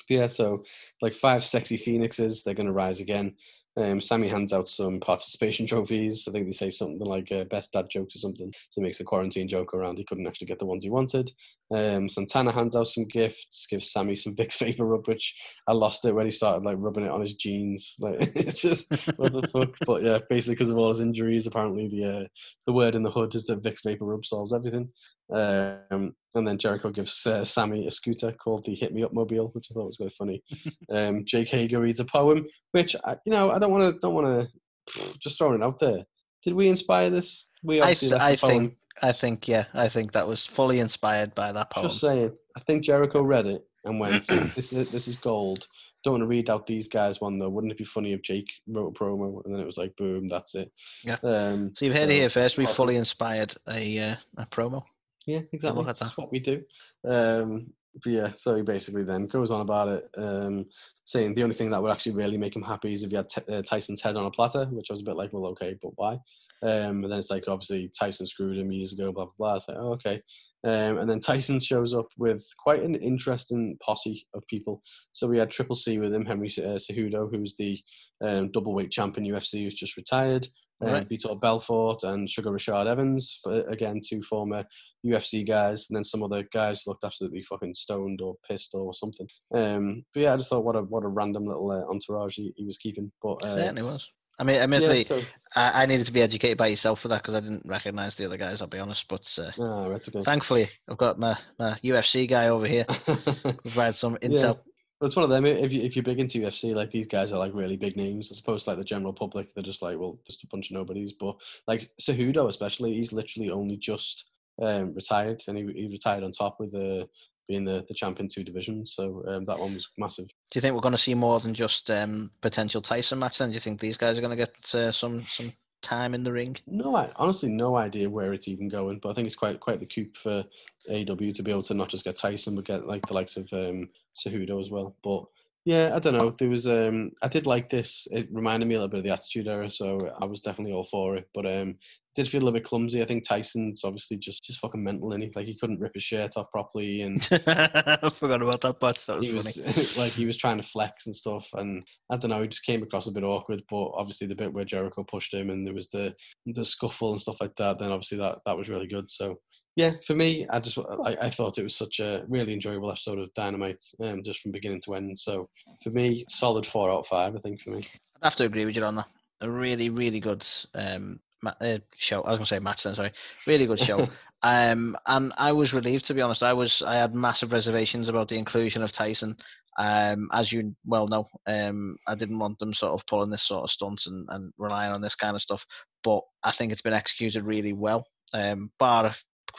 yeah, so like five sexy phoenixes, they're going to rise again. Um, Sammy hands out some participation trophies. I think they say something like uh, best dad jokes or something. So he makes a quarantine joke around he couldn't actually get the ones he wanted. Um, Santana hands out some gifts, gives Sammy some Vicks Vapor Rub, which I lost it when he started like rubbing it on his jeans. Like it's just what the fuck. But yeah, basically because of all his injuries, apparently the uh, the word in the hood is that Vicks Vapor Rub solves everything. Um, and then Jericho gives uh, Sammy a scooter called the Hit Me Up Mobile, which I thought was quite funny. um, Jake Hager reads a poem, which I, you know I don't want to don't want to just throwing it out there. Did we inspire this? We I, obviously I poem. think I think yeah, I think that was fully inspired by that poem. Just saying. I think Jericho read it and went, "This is this is gold." Don't want to read out these guys one though. Wouldn't it be funny if Jake wrote a promo and then it was like, "Boom, that's it." Yeah. Um, So you've heard it here first. We fully inspired a uh, a promo. Yeah, exactly. That's that. what we do. Um, but yeah, so he basically then goes on about it, um, saying the only thing that would actually really make him happy is if he had t- uh, Tyson's head on a platter, which I was a bit like, well, okay, but why? Um, and then it's like, obviously, Tyson screwed him years ago, blah, blah, blah. It's like, oh, okay. Um, and then Tyson shows up with quite an interesting posse of people. So we had Triple C with him, Henry uh, Cejudo, who's the um, double weight champion UFC who's just retired. Um, Right. Vitor Belfort and Sugar Rashad Evans, for, again, two former UFC guys, and then some other guys looked absolutely fucking stoned or pissed or something. Um, but yeah, I just thought what a what a random little uh, entourage he, he was keeping. But uh, Certainly was. I mean, yeah, admittedly, so, I, I needed to be educated by yourself for that because I didn't recognise the other guys. I'll be honest, but uh, ah, that's okay. thankfully I've got my, my UFC guy over here provide some Yeah. intel. But it's one of them. If you if you're big into UFC, like these guys are like really big names, as opposed to like the general public. They're just like, well, just a bunch of nobodies. But like Cejudo, especially, he's literally only just um, retired, and he, he retired on top with uh, being the the champion two divisions. So um, that one was massive. Do you think we're going to see more than just um, potential Tyson match? Then do you think these guys are going to get uh, some some time in the ring? No, I honestly no idea where it's even going, but I think it's quite quite the coup for AEW to be able to not just get Tyson, but get like the likes of um, Cejudo as well. But yeah, I don't know. There was um, I did like this. It reminded me a little bit of the Attitude Era, so I was definitely all for it. But um, did feel a bit clumsy. I think Tyson's obviously just just fucking mental, and he like he couldn't rip his shirt off properly, and I forgot about that part. That was he funny. was like he was trying to flex and stuff, and I don't know. He just came across a bit awkward. But obviously the bit where Jericho pushed him, and there was the the scuffle and stuff like that. Then obviously that that was really good. So yeah, for me, I just I, I thought it was such a really enjoyable episode of Dynamite, um, just from beginning to end. So for me, solid four out of five. I think for me. I'd have to agree with you on that. A really, really good um, ma- uh, show. I was going to say match then. Sorry, really good show. um, and I was relieved to be honest. I was I had massive reservations about the inclusion of Tyson. Um, as you well know, um, I didn't want them sort of pulling this sort of stunts and, and relying on this kind of stuff. But I think it's been executed really well. Um, bar a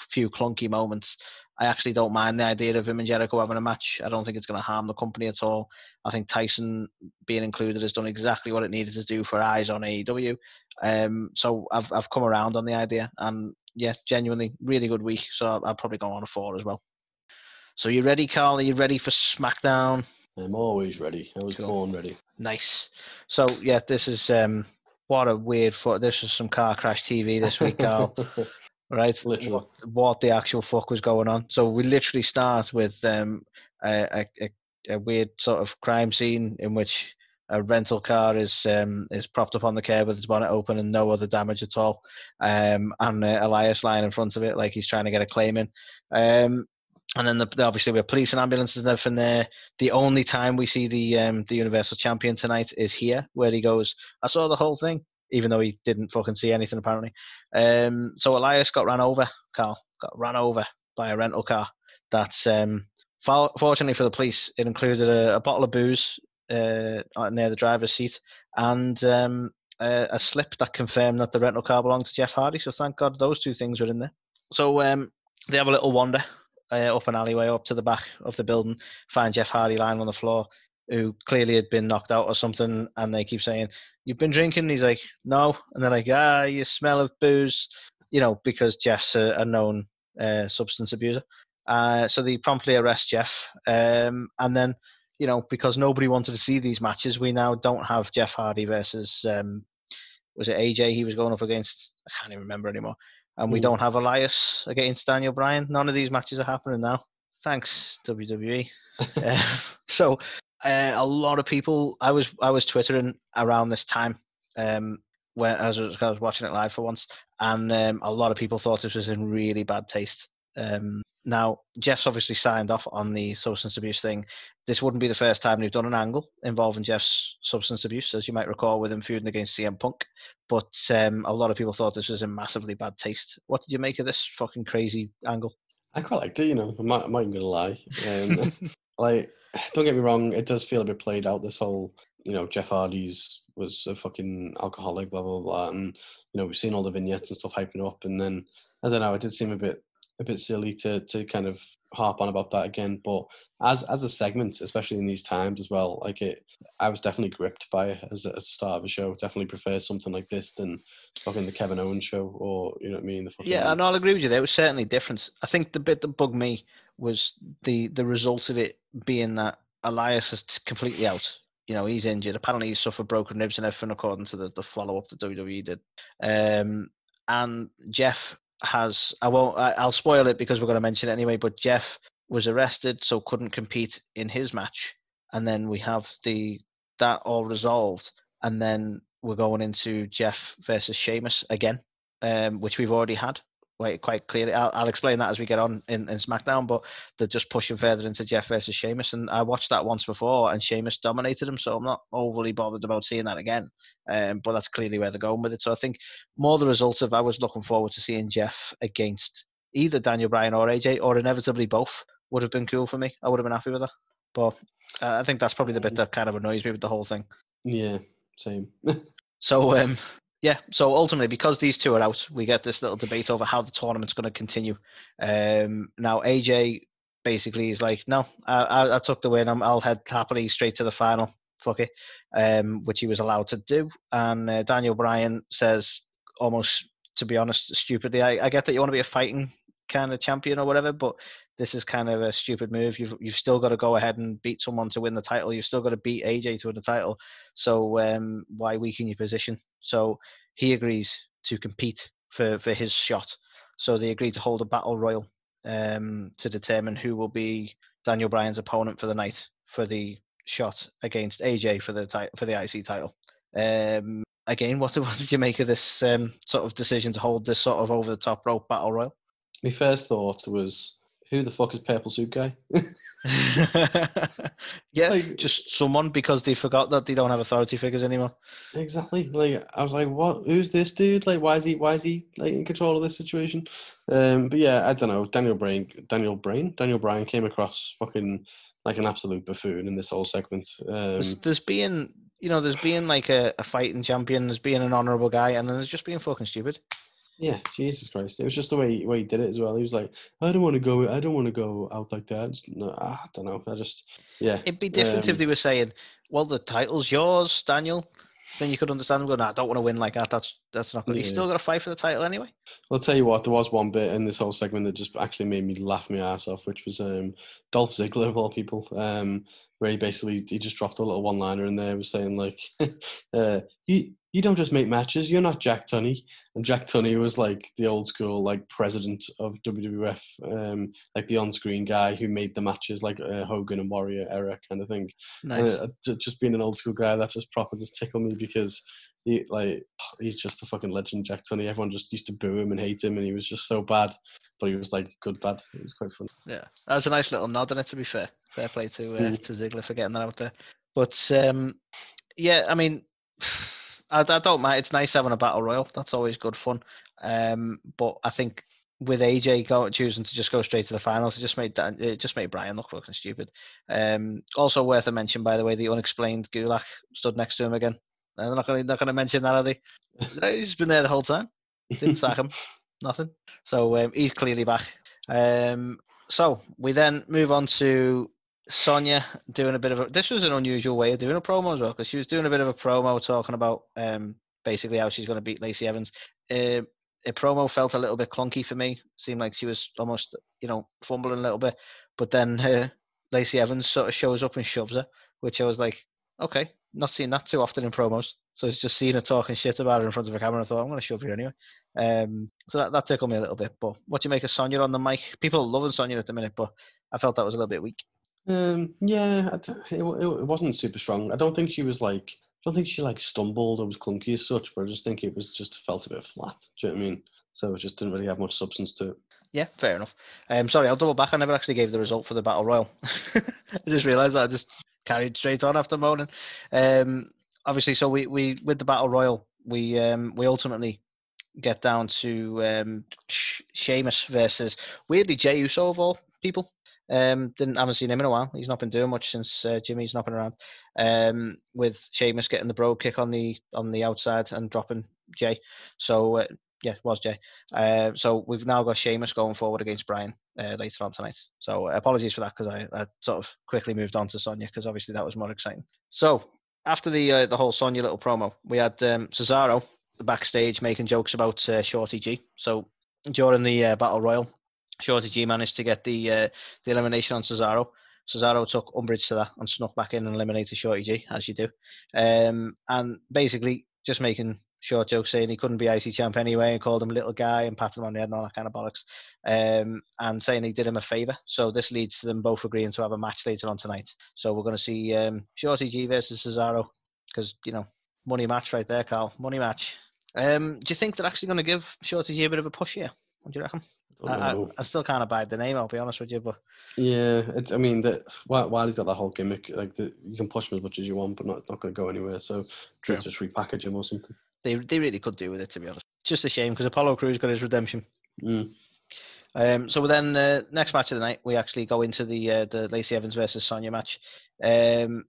few clunky moments. I actually don't mind the idea of him and Jericho having a match. I don't think it's going to harm the company at all. I think Tyson being included has done exactly what it needed to do for eyes on AEW. Um, so I've I've come around on the idea, and yeah, genuinely really good week. So I'll, I'll probably go on a four as well. So you ready, Carl? Are you ready for SmackDown? I'm always ready. I was Cool. born ready. Nice. So yeah, this is um, what a weird. Fo- this is some car crash TV this week, Carl. right? Literally. What, what the actual fuck was going on? So we literally start with um, a, a, a, weird sort of crime scene in which a rental car is um, is propped up on the curb with its bonnet open and no other damage at all, um, and uh, Elias lying in front of it like he's trying to get a claim in. Um, and then the, obviously we have police and ambulances and everything there. The only time we see the um, the Universal Champion tonight is here, where he goes, "I saw the whole thing," even though he didn't fucking see anything apparently. Um, so Elias got ran over, Carl, got ran over by a rental car. That's um, for, fortunately for the police, it included a, a bottle of booze uh, near the driver's seat and um, a, a slip that confirmed that the rental car belonged to Jeff Hardy. So thank God those two things were in there. So um, they have a little wander uh, up an alleyway up to the back of the building, find Jeff Hardy lying on the floor, who clearly had been knocked out or something, and they keep saying, "You've been drinking." He's like, "No," and they're like, "Ah, you smell of booze," you know, because Jeff's a, a known uh, substance abuser. Uh, so they promptly arrest Jeff, um, and then you know because nobody wanted to see these matches, we now don't have Jeff Hardy versus um, was it AJ he was going up against? I can't even remember anymore. And we Mm. don't have Elias against Daniel Bryan. None of these matches are happening now. Thanks WWE. Uh, so uh, a lot of people. I was I was twittering around this time um, when I was, I was watching it live for once, and um, a lot of people thought this was in really bad taste. Um, now Jeff's obviously signed off on the substance abuse thing. This wouldn't be the first time they've done an angle involving Jeff's substance abuse, as you might recall with him feuding against CM Punk. But um, a lot of people thought this was in massively bad taste. What did you make of this fucking crazy angle? I quite liked it, you know. I'm not, I'm not even gonna lie. Um, like, don't get me wrong, it does feel a bit played out. This whole, you know, Jeff Hardy's was a fucking alcoholic, blah blah blah, and you know we've seen all the vignettes and stuff hyping up, and then I don't know, it did seem a bit a bit silly to to kind of harp on about that again. But as as a segment, especially in these times as well, like it, I was definitely gripped by it as a, as a start of a show. Definitely prefer something like this than fucking the Kevin Owens show, or you know what I mean. The fucking, Yeah, and I'll agree with you. There was certainly difference. I think the bit that bugged me was the the result of it being that Elias is completely out. You know, he's injured. Apparently, he's suffered broken ribs and everything, according to the, the follow up that WWE did. Um, and Jeff has. I won't. I'll spoil it because we're going to mention it anyway. But Jeff was arrested, so couldn't compete in his match. And then we have the that all resolved, and then we're going into Jeff versus Sheamus again um, which we've already had quite quite clearly. I'll, I'll explain that as we get on in, in SmackDown, but they're just pushing further into Jeff versus Sheamus, and I watched that once before, and Sheamus dominated him, so I'm not overly bothered about seeing that again. Um, but that's clearly where they're going with it. So I think more the result of I was looking forward to seeing Jeff against either Daniel Bryan or AJ, or inevitably both would have been cool for me. I would have been happy with that. But uh, I think that's probably the bit that kind of annoys me with the whole thing. yeah, same. So um, yeah, so ultimately, because these two are out, we get this little debate over how the tournament's going to continue. Um, now, AJ basically is like, no, I, I, I took the win. I'm, I'll head happily straight to the final. Fuck it, um, which he was allowed to do. And uh, Daniel Bryan says, almost to be honest, stupidly, I, I get that you want to be a fighting kind of champion or whatever, but this is kind of a stupid move. You've you've still got to go ahead and beat someone to win the title. You've still got to beat AJ to win the title. So um, why weaken your position? So he agrees to compete for for his shot. So they agree to hold a battle royal um, to determine who will be Daniel Bryan's opponent for the night for the shot against AJ for the ti- for the IC title. Um, again, what, what did you make of this um, sort of decision to hold this sort of over the top rope battle royal? My first thought was, who the fuck is Purple Suit Guy? yeah, Like- just someone because they forgot that they don't have authority figures anymore. exactly. Like I was like, what? Who's this dude? Like, why is he? Why is he like in control of this situation? Um, but yeah, I don't know. Daniel Brain, Daniel Brain, Daniel Bryan came across fucking like an absolute buffoon in this whole segment. There's, Um, there's being, you know, there's being like a, a fighting champion, there's being an honourable guy, and then there's just being fucking stupid. Yeah, Jesus Christ! It was just the way way he did it as well. He was like, I don't want to go. I don't want to go out like that. Just- no, I don't know. I just yeah. It'd be different if Um, they were saying, "Well, the title's yours, Daniel." Then you could understand them going, "Nah, I don't want to win like that. That's that's not good." He's Yeah. still got to fight for the title anyway. I'll tell you what, there was one bit in this whole segment that just actually made me laugh my ass off, which was um, Dolph Ziggler of all people, um, where he basically he just dropped a little one-liner in there, was saying like, uh, "You you don't just make matches, you're not Jack Tunney," and Jack Tunney was like the old school like president of WWF, um, like the on-screen guy who made the matches, like uh, Hogan and Warrior era kind of thing. Nice. Uh, just being an old school guy, that just proper just tickled me because he like he's just a fucking legend, Jack Tunney. Everyone just used to boo him and hate him, and he was just so bad, but he was like good bad. It was quite fun. Yeah, that was a nice little nod in it. To be fair, fair play to uh, Mm. to Ziggler for getting that out there. But um, yeah, I mean, I, I don't mind. It's nice having a battle royal. That's always good fun. Um, but I think with AJ go, choosing to just go straight to the finals, it just made that it just made Bryan look fucking stupid. Um, also worth a mention, by the way, the unexplained Gulak stood next to him again. And they're not going to not going to mention that, are they? He's been there the whole time. Didn't sack him. Nothing. So um, he's clearly back. Um, so we then move on to Sonya doing a bit of a. This was an unusual way of doing a promo as well because she was doing a bit of a promo talking about um, basically how she's going to beat Lacey Evans. Uh, a promo felt a little bit clunky for me. Seemed like she was almost, you know, fumbling a little bit. But then uh, Lacey Evans sort of shows up and shoves her, which I was like, okay, not seeing that too often in promos. So it's just seeing her talking shit about her in front of a camera. I thought I'm going to shove you anyway. Um, so that, that tickled me a little bit. But what do you make of Sonya on the mic? People are loving Sonya at the minute, but I felt that was a little bit weak. Um, yeah, it, it, wasn't super strong. I don't think she was like. I don't think she like stumbled or was clunky as such, but I just think it was just felt a bit flat. Do you know what I mean? So it just didn't really have much substance to it. Yeah, fair enough. Um, sorry, I'll double back. I never actually gave the result for the battle royal. I just realised that I just carried straight on after moaning. Um, obviously, so we, we with the battle royal, we um, we ultimately get down to um, Sh- Sheamus versus weirdly Jey Uso of all people. Um, didn't haven't seen him in a while. He's not been doing much since uh, Jimmy's not been around. Um, with Sheamus getting the bro kick on the on the outside and dropping Jey. So uh, yeah, was Jey. Uh, so we've now got Sheamus going forward against Bryan uh, later on tonight. So uh, apologies for that because I, I sort of quickly moved on to Sonya because obviously that was more exciting. So after the uh, the whole Sonya little promo, we had um, Cesaro the backstage making jokes about uh, Shorty G. So during the battle royal, Shorty G managed to get the uh, the elimination on Cesaro. Cesaro took umbrage to that and snuck back in and eliminated Shorty G, as you do. Um, and basically just making short jokes saying he couldn't be IC champ anyway and called him a little guy and patted him on the head and all that kind of bollocks. Um, and saying he did him a favour. So this leads to them both agreeing to have a match later on tonight. So we're going to see um, Shorty G versus Cesaro because, you know, money match right there, Carl. Money match. Um, do you think they're actually going to give Shorty G a bit of a push here? What do you reckon? I I, I, still can't abide the name, I'll be honest with you, but Yeah, it's. I mean, that while, while he's got that whole gimmick, like the, you can push him as much as you want, but not, it's not going to go anywhere. So True. just repackage him or something. they they really could do with it, to be honest. It's just a shame because Apollo Crews got his redemption. Mm. Um, so then, uh, next match of the night, we actually go into the uh, the Lacey Evans versus Sonya match. Um,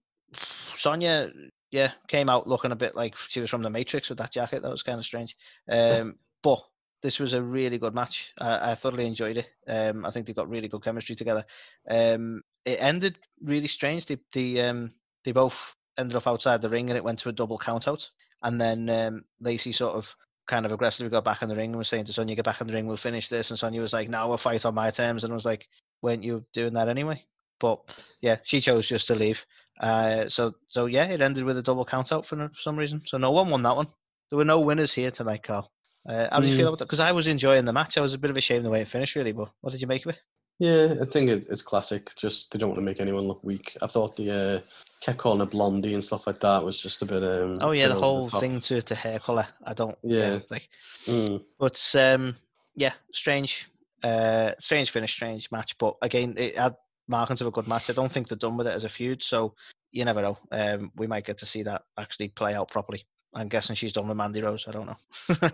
Sonya, yeah, came out looking a bit like she was from the Matrix with that jacket. That was kind of strange. Um, but this was a really good match. I, I thoroughly enjoyed it. Um, I think they got really good chemistry together. Um, it ended really strange. They they um they both ended up outside the ring and it went to a double count out. And then um, Lacey sort of kind of aggressively got back in the ring and was saying to Sonya, "Get back in the ring, we'll finish this." And Sonya was like, "No, we'll fight on my terms." And I was like, "Weren't you doing that anyway?" But yeah, she chose just to leave. Uh, so so yeah, it ended with a double count out for for some reason. So no one won that one. There were no winners here tonight, Carl. Uh, how did you feel Mm. about that? Because I was enjoying the match. I was a bit of a shame the way it finished, really. But what did you make of it? Yeah, I think it, it's classic. Just they don't want to make anyone look weak. I thought the uh, kept calling her blondie and stuff like that was just a bit. Um, Oh yeah, the whole top. thing to to hair color. I don't. Yeah. like Mm, But um, yeah, strange, uh, strange finish, strange match. But again, it had markings of a good match. I don't think they're done with it as a feud, so you never know. Um, we might get to see that actually play out properly. I'm guessing she's done with Mandy Rose. I don't know.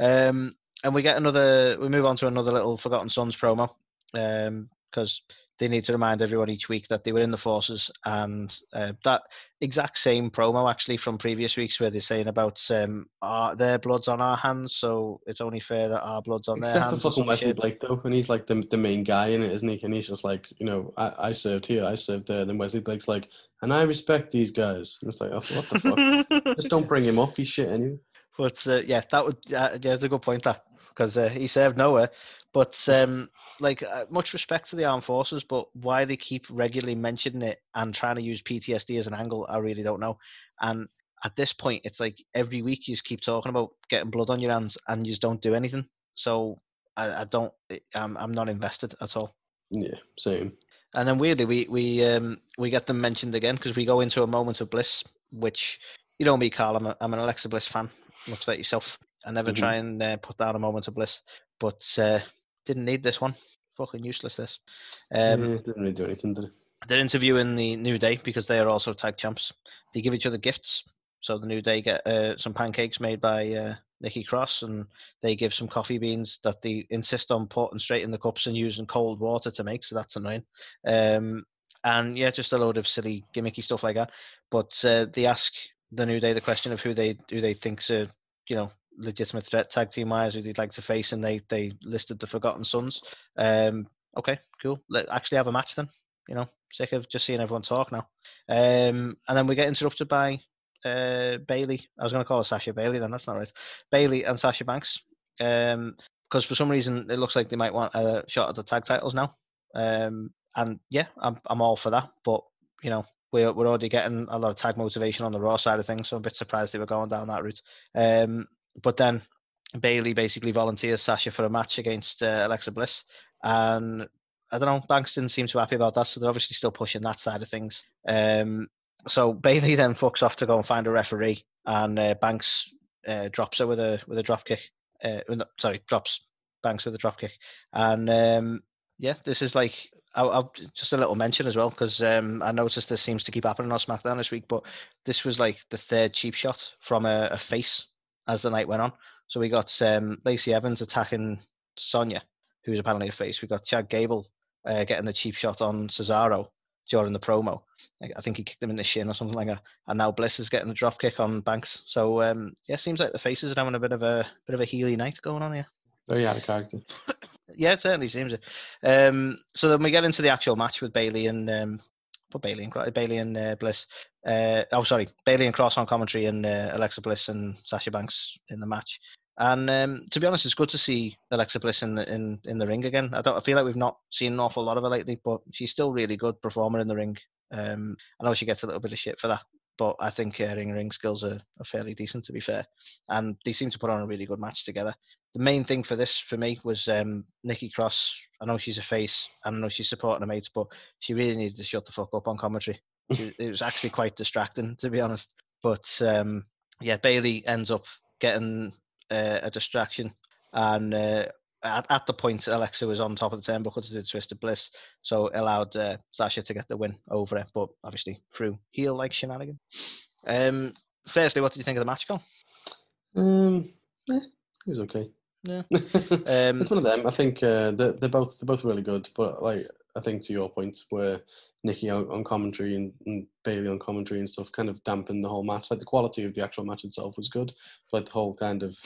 um, and we get another. We move on to another little Forgotten Sons promo because they need to remind everyone each week that they were in the forces, and uh, that exact same promo actually from previous weeks where they're saying about um, our, their blood's on our hands, so it's only fair that our blood's on their Except for hands. or fucking Wesley shit. Blake though, and he's like the the main guy in it, isn't he? And he's just like, you know, I, I served here, I served there. Then Wesley Blake's like, and I respect these guys. And it's like, oh, what the fuck? just don't bring him up. He's shit anyway. But uh, yeah, that would uh, yeah, it's a good point that because uh, he served nowhere. But um, like uh, much respect to the armed forces, but why they keep regularly mentioning it and trying to use PTSD as an angle, I really don't know. And at this point, it's like every week you just keep talking about getting blood on your hands and you just don't do anything. So I, I don't, I'm, I'm not invested at all. Yeah, same. And then weirdly, we we um we get them mentioned again because we go into a moment of bliss, which you know me, Carl. I'm a, I'm an Alexa Bliss fan, much like yourself. I never Mhm. try and uh, put down a moment of bliss, but uh, didn't need this one. Fucking useless. This. Um, yeah, didn't really do anything, did it? They're interviewing the New Day because they are also tag champs. They give each other gifts. So the New Day get uh, some pancakes made by uh, Nikki Cross, and they give some coffee beans that they insist on putting straight in the cups and using cold water to make. So that's annoying. Um, and yeah, just a load of silly gimmicky stuff like that. But uh, they ask the New Day the question of who they who they think's a you know legitimate threat tag team wise who they'd like to face, and they they listed the Forgotten Sons. Um, okay, cool. Let actually have a match then. You know, sick of just seeing everyone talk now. Um, and then we get interrupted by uh, Bayley. I was going to call her Sasha Bayley, then that's not right. Bayley and Sasha Banks. Um, because for some reason it looks like they might want a shot at the tag titles now. Um, and yeah, I'm I'm all for that. But you know, we're we're already getting a lot of tag motivation on the Raw side of things, so I'm a bit surprised they were going down that route. Um, but then Bayley basically volunteers Sasha for a match against uh, Alexa Bliss, and I don't know, Banks didn't seem too happy about that, so they're obviously still pushing that side of things. Um, so Bayley then fucks off to go and find a referee, and uh, Banks uh, drops her with a with a drop kick. Uh, sorry, drops Banks with a drop kick, and um, yeah, this is like I'll, I'll just a little mention as well because um, I noticed this seems to keep happening on SmackDown this week, but this was like the third cheap shot from a, a face as the night went on. So we got um, Lacey Evans attacking Sonya, who's apparently a face. We got Chad Gable uh, getting the cheap shot on Cesaro during the promo. I think he kicked him in the shin or something like that. And now Bliss is getting a drop kick on Banks. So um, yeah, seems like the faces are having a bit of a bit of a Healy night going on here. Very out of character. Yeah, it certainly seems it. Um, so then we get into the actual match with Bayley and um, put Bayley and Bayley and uh, Bliss. Uh, oh, sorry, Bayley and Cross on commentary and uh, Alexa Bliss and Sasha Banks in the match. And um, to be honest, it's good to see Alexa Bliss in the in, in the ring again. I don't I feel like we've not seen an awful lot of her lately, but she's still really good performer in the ring. Um, I know she gets a little bit of shit for that, but I think her ring ring skills are, are fairly decent to be fair. And they seem to put on a really good match together the main thing for this for me was um, Nikki Cross. I know she's a face, and I know she's supporting her mates, but she really needed to shut the fuck up on commentary. It, it was actually quite distracting, to be honest. But um, yeah, Bayley ends up getting uh, a distraction, and uh, at, at the point Alexa was on top of the turnbuckle to do the twisted bliss, so it allowed uh, Sasha to get the win over it, but obviously through heel like shenanigan. Um, firstly, what did you think of the match, Cole? Um, eh, it was okay. Yeah. um, it's one of them. I think uh, they're, they're both they're both really good. But like I think to your point, where Nikki on, on commentary and, and Bayley on commentary and stuff kind of dampened the whole match. Like the quality of the actual match itself was good, but the whole kind of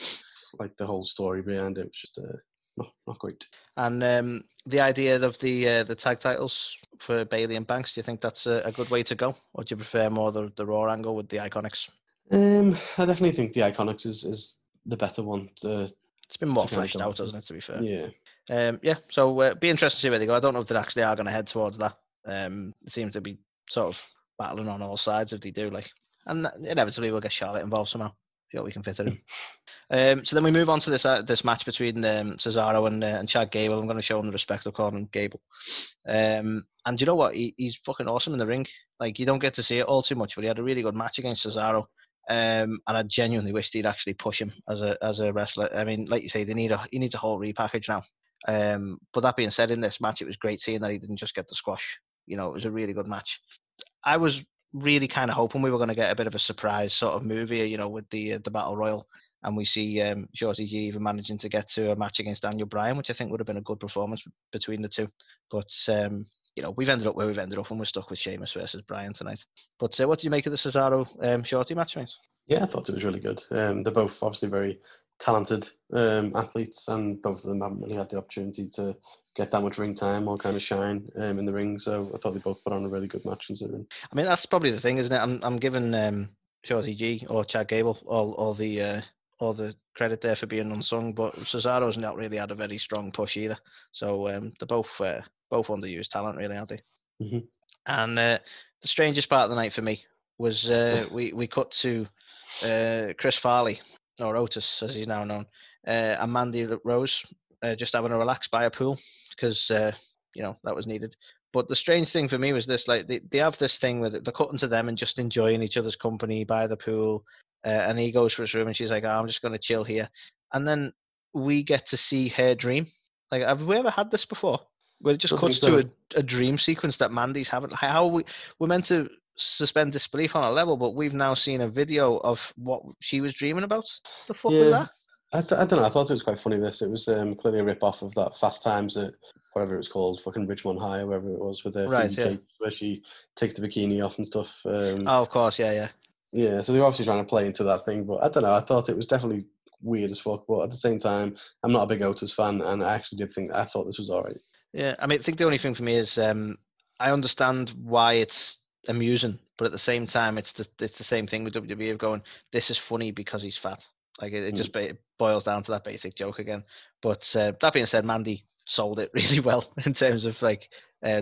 like the whole story behind it was just uh, not not great. And um, the idea of the uh, the tag titles for Bayley and Banks, do you think that's a, a good way to go, or do you prefer more the the Raw angle with the Iconics? Um, I definitely think the Iconics is, is the better one. To, It's been more fleshed out, hasn't it? To be fair. yeah, Um, yeah, so uh, be interested to see where they go. I don't know if they actually are going to head towards that. Um, it seems to be sort of battling on all sides if they do. Like, and inevitably we'll get Charlotte involved somehow. Sure, we can fit it in. um, so then we move on to this uh, this match between um, Cesaro and uh, and Chad Gable. I'm going to show him the respect of calling him Gable. Um, and you know what? He, he's fucking awesome in the ring. Like you don't get to see it all too much, but he had a really good match against Cesaro. Um, and I genuinely wished he'd actually push him as a as a wrestler. I mean, like you say, they need a he needs a whole repackage now. Um, but that being said, in this match, it was great seeing that he didn't just get the squash. You know, it was a really good match. I was really kind of hoping we were going to get a bit of a surprise sort of movie, you know, with the uh, the battle royal, and we see um, Shorty G even managing to get to a match against Daniel Bryan, which I think would have been a good performance between the two. But um, you know, we've ended up where we've ended up, and we're stuck with Sheamus versus Bryan tonight. But uh, what did you make of the Cesaro um, Shorty match, mate? yeah, I thought it was really good. Um, they're both obviously very talented um, athletes, and both of them haven't really had the opportunity to get that much ring time or kind of shine um, in the ring. So I thought they both put on a really good match considering. I mean, that's probably the thing, isn't it? I'm I'm giving um, Shorty G or Chad Gable all all the uh, all the credit there for being unsung, but Cesaro's not really had a very strong push either. So um, they're both uh, both underused talent, really, aren't they? Mhm. And uh, the strangest part of the night for me was uh, we we cut to uh, Chris Farley or Otis, as he's now known, uh, and Mandy Rose uh, just having a relax by a pool because uh, you know that was needed. But the strange thing for me was this: like they, they have this thing with it, they're cutting to them and just enjoying each other's company by the pool, uh, and he goes for his room and she's like, oh, "I'm just going to chill here," and then we get to see her dream. Like, have we ever had this before? Where it just cuts to a, a dream sequence that Mandy's having. How we we're meant to suspend disbelief on a level, but we've now seen a video of what she was dreaming about. The fuck was that? I, d- I don't know. I thought it was quite funny. This it was um, clearly a rip off of that Fast Times at whatever it was called, fucking Richmond High, or wherever it was, with the Right, yeah. Where she takes the bikini off and stuff. Um, Oh, of course, yeah, yeah. Yeah, so they're obviously trying to play into that thing, but I don't know. I thought it was definitely weird as fuck, but at the same time, I'm not a big Otis fan, and I actually did think I thought this was alright. Yeah, I mean, I think the only thing for me is um, I understand why it's amusing, but at the same time, it's the it's the same thing with WWE of going, this is funny because he's fat. Like it, it Mm. just ba- boils down to that basic joke again. But uh, that being said, Mandy sold it really well in terms of like uh,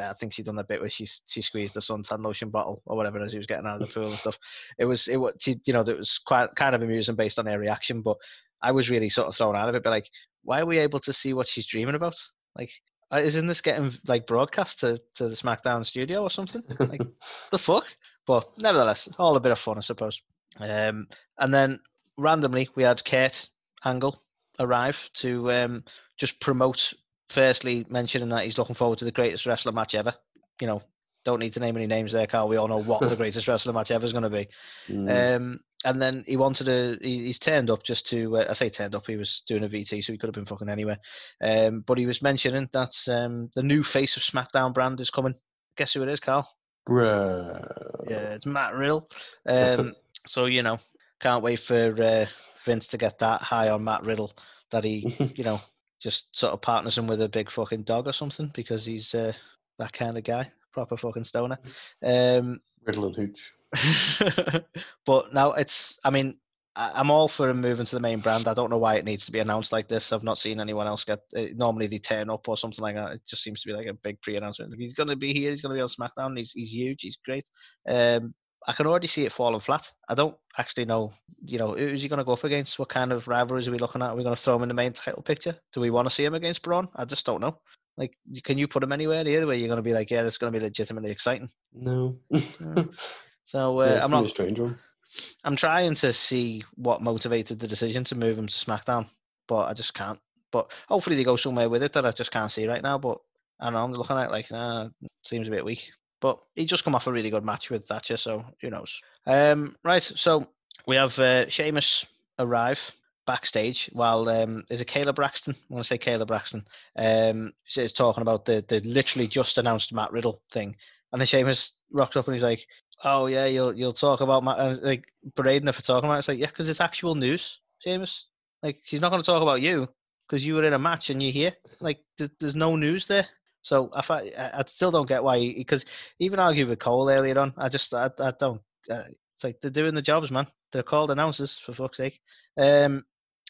I think she done a bit where she she squeezed the suntan lotion bottle or whatever as he was getting out of the pool and stuff. It was it was she, you know it was quite kind of amusing based on her reaction, but I was really sort of thrown out of it. But like, why are we able to see what she's dreaming about? Like, uh, isn't this getting like broadcast to, to the SmackDown studio or something? Like the fuck? But nevertheless, all a bit of fun, I suppose. Um, and then randomly we had Kurt Angle arrive to um, just promote. Firstly, mentioning that he's looking forward to the greatest wrestler match ever. You know, don't need to name any names there, Carl. We all know what the greatest wrestler match ever is going to be. Mm, Um, and then he wanted to. He, he's turned up just to. Uh, I say turned up. He was doing a VT, so he could have been fucking anywhere. Um, but he was mentioning that um, the new face of SmackDown brand is coming. Guess who it is, Carl? bruh. Yeah, it's Matt Riddle. Um, so you know, can't wait for uh, Vince to get that high on Matt Riddle that he, you know, just sort of partners him with a big fucking dog or something because he's uh, that kind of guy, proper fucking stoner. Um, Riddle and Hooch. but now it's i mean i'm all for him moving to the main brand. I don't know why it needs to be announced like this. I've not seen anyone else get uh, normally they turn up or something like that. It just seems to be like a big pre-announcement. Like, he's going to be here he's going to be on smackdown he's, he's huge he's great. Um I can already see it falling flat. I don't actually know, you know, who's he going to go up against? What kind of rivalries are we looking at? Are we going to throw him in the main title picture? Do we want to see him against Braun? I just don't know. Like, can you put him anywhere here where you're going to be like, yeah, this is going to be legitimately exciting? No. So uh, yeah, I'm not a strange one. I'm trying to see what motivated the decision to move him to SmackDown, but I just can't. But hopefully they go somewhere with it that I just can't see right now. But I don't know. I'm looking at it like, nah, seems a bit weak. But he just come off a really good match with Thatcher, so who knows? Um, right. So we have uh, Sheamus arrive backstage while um, is it Kayla Braxton? I want to say Kayla Braxton. Um, is talking about the the literally just announced Matt Riddle thing, and then Sheamus rocks up and he's like, "Oh yeah, you'll you'll talk about Matt," and like berating her for talking about it. It's like, yeah, because it's actual news, Sheamus. Like she's not going to talk about you because you were in a match and you're here. Like th- there's no news there. So I, I still don't get why because even argued with Cole earlier on. I just I, I don't. Uh, it's like they're doing the jobs, man. They're called announcers for fuck's sake. Um,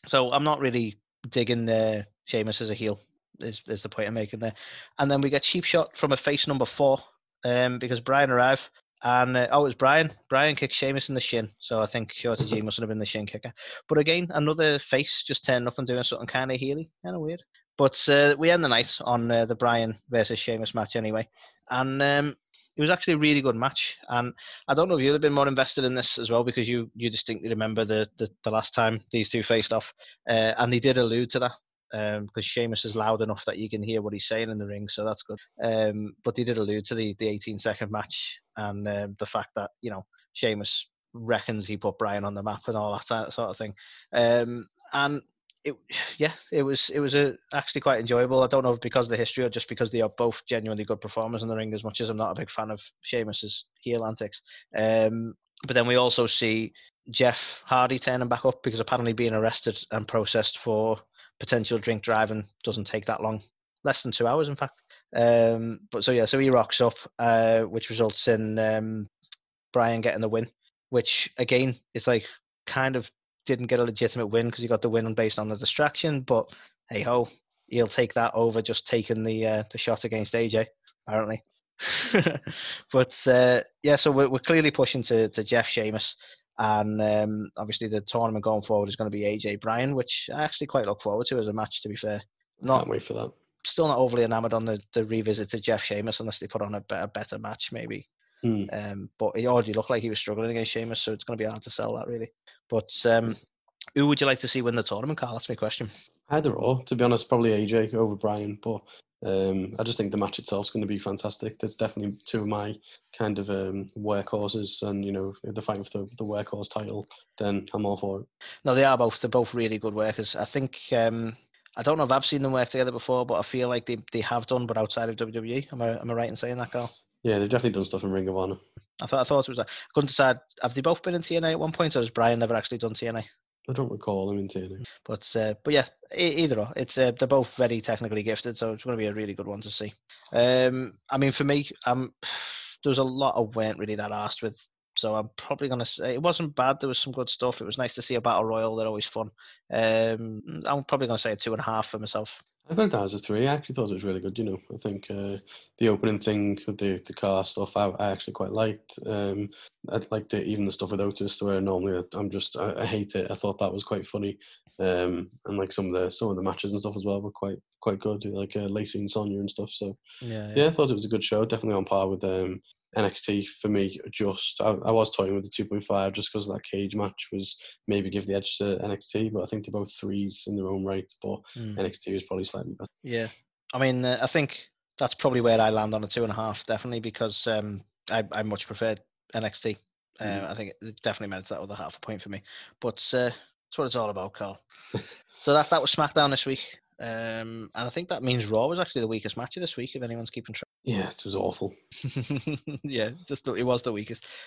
so I'm not really digging uh, Sheamus as a heel. Is is the point I'm making there? And then we get cheap shot from a face number four. Um, because Bryan arrived and uh, oh, it was Bryan. Bryan kicked Sheamus in the shin, so I think Shorty G must have been the shin kicker. But again, another face just turning up and doing something kind of healy, kind of weird. But uh, we end the night on uh, the Bryan versus Sheamus match anyway, and um, it was actually a really good match. And I don't know if you'd have been more invested in this as well because you you distinctly remember the the, the last time these two faced off, uh, and they did allude to that. Um, because Sheamus is loud enough that you can hear what he's saying in the ring, so that's good. Um, but they did allude to the, the 18 second match and um, the fact that you know Sheamus reckons he put Bryan on the map and all that sort of thing. Um, and it, yeah, it was it was a, actually quite enjoyable. I don't know if because of the history or just because they are both genuinely good performers in the ring. As much as I'm not a big fan of Sheamus's heel antics, um, but then we also see Jeff Hardy turning back up because apparently being arrested and processed for potential drink driving doesn't take that long, less than two hours, in fact. Um, but so yeah, so he rocks up, uh, which results in um, Bryan getting the win, which again is like kind of didn't get a legitimate win because he got the win based on the distraction. But hey ho, he'll take that over just taking the uh, the shot against AJ apparently. but uh, yeah, so we're, we're clearly pushing to to Jeff Sheamus. And um, obviously, the tournament going forward is going to be AJ Bryan, which I actually quite look forward to as a match. To be fair, not Can't wait for that. still not overly enamored on the, the revisit to Jeff Sheamus unless they put on a better, better match maybe. Hmm. Um, but he already looked like he was struggling against Sheamus, so it's going to be hard to sell that really. But um, who would you like to see win the tournament, Carl? That's my question. Either or, to be honest, probably AJ over Bryan, but um, I just think the match itself is going to be fantastic. There's definitely two of my kind of um, workhorses, and you know, if they're fighting for the, the workhorse title, then I'm all for it. No, they are both. They're both really good workers. I think. Um, I don't know if I've seen them work together before, but I feel like they, they have done, but outside of WWE. Am I am I right in saying that, Carl? Yeah, they've definitely done stuff in Ring of Honor. I thought I thought it was. I couldn't decide. Have they both been in TNA at one point, or has Bryan never actually done TNA? I don't recall them in TNA. But uh, but yeah, e- either or. It's uh, they're both very technically gifted, so it's going to be a really good one to see. Um, I mean, for me, um, there was a lot I weren't really that asked with, so I'm probably going to say it wasn't bad. There was some good stuff. It was nice to see a battle royal. They're always fun. Um, I'm probably going to say a two and a half for myself. I got that was a three. I actually thought it was really good. You know, I think uh, the opening thing with the the car stuff, I, I actually quite liked. Um, I liked it, even the stuff with Otis, where normally I'm just I, I hate it. I thought that was quite funny, um, and like some of the some of the matches and stuff as well were quite quite good, like uh, Lacey and Sonya and stuff. So Yeah, yeah, I thought it was a good show. Definitely on par with um, NXT for me. Just I, I was toying with the 2.5 just because that cage match was maybe give the edge to NXT, but I think they're both threes in their own right. But Mm. NXT is probably slightly better. Yeah, I mean, uh, I think that's probably where I land on a two and a half, definitely, because um, I, I much prefer NXT. Uh, Mhm. I think it definitely meant that other half a point for me. But uh, that's what it's all about, Carl. so that that was SmackDown this week, um, and I think that means Raw was actually the weakest match of this week, if anyone's keeping track. Yeah, it was awful. yeah, just the- it was the weakest.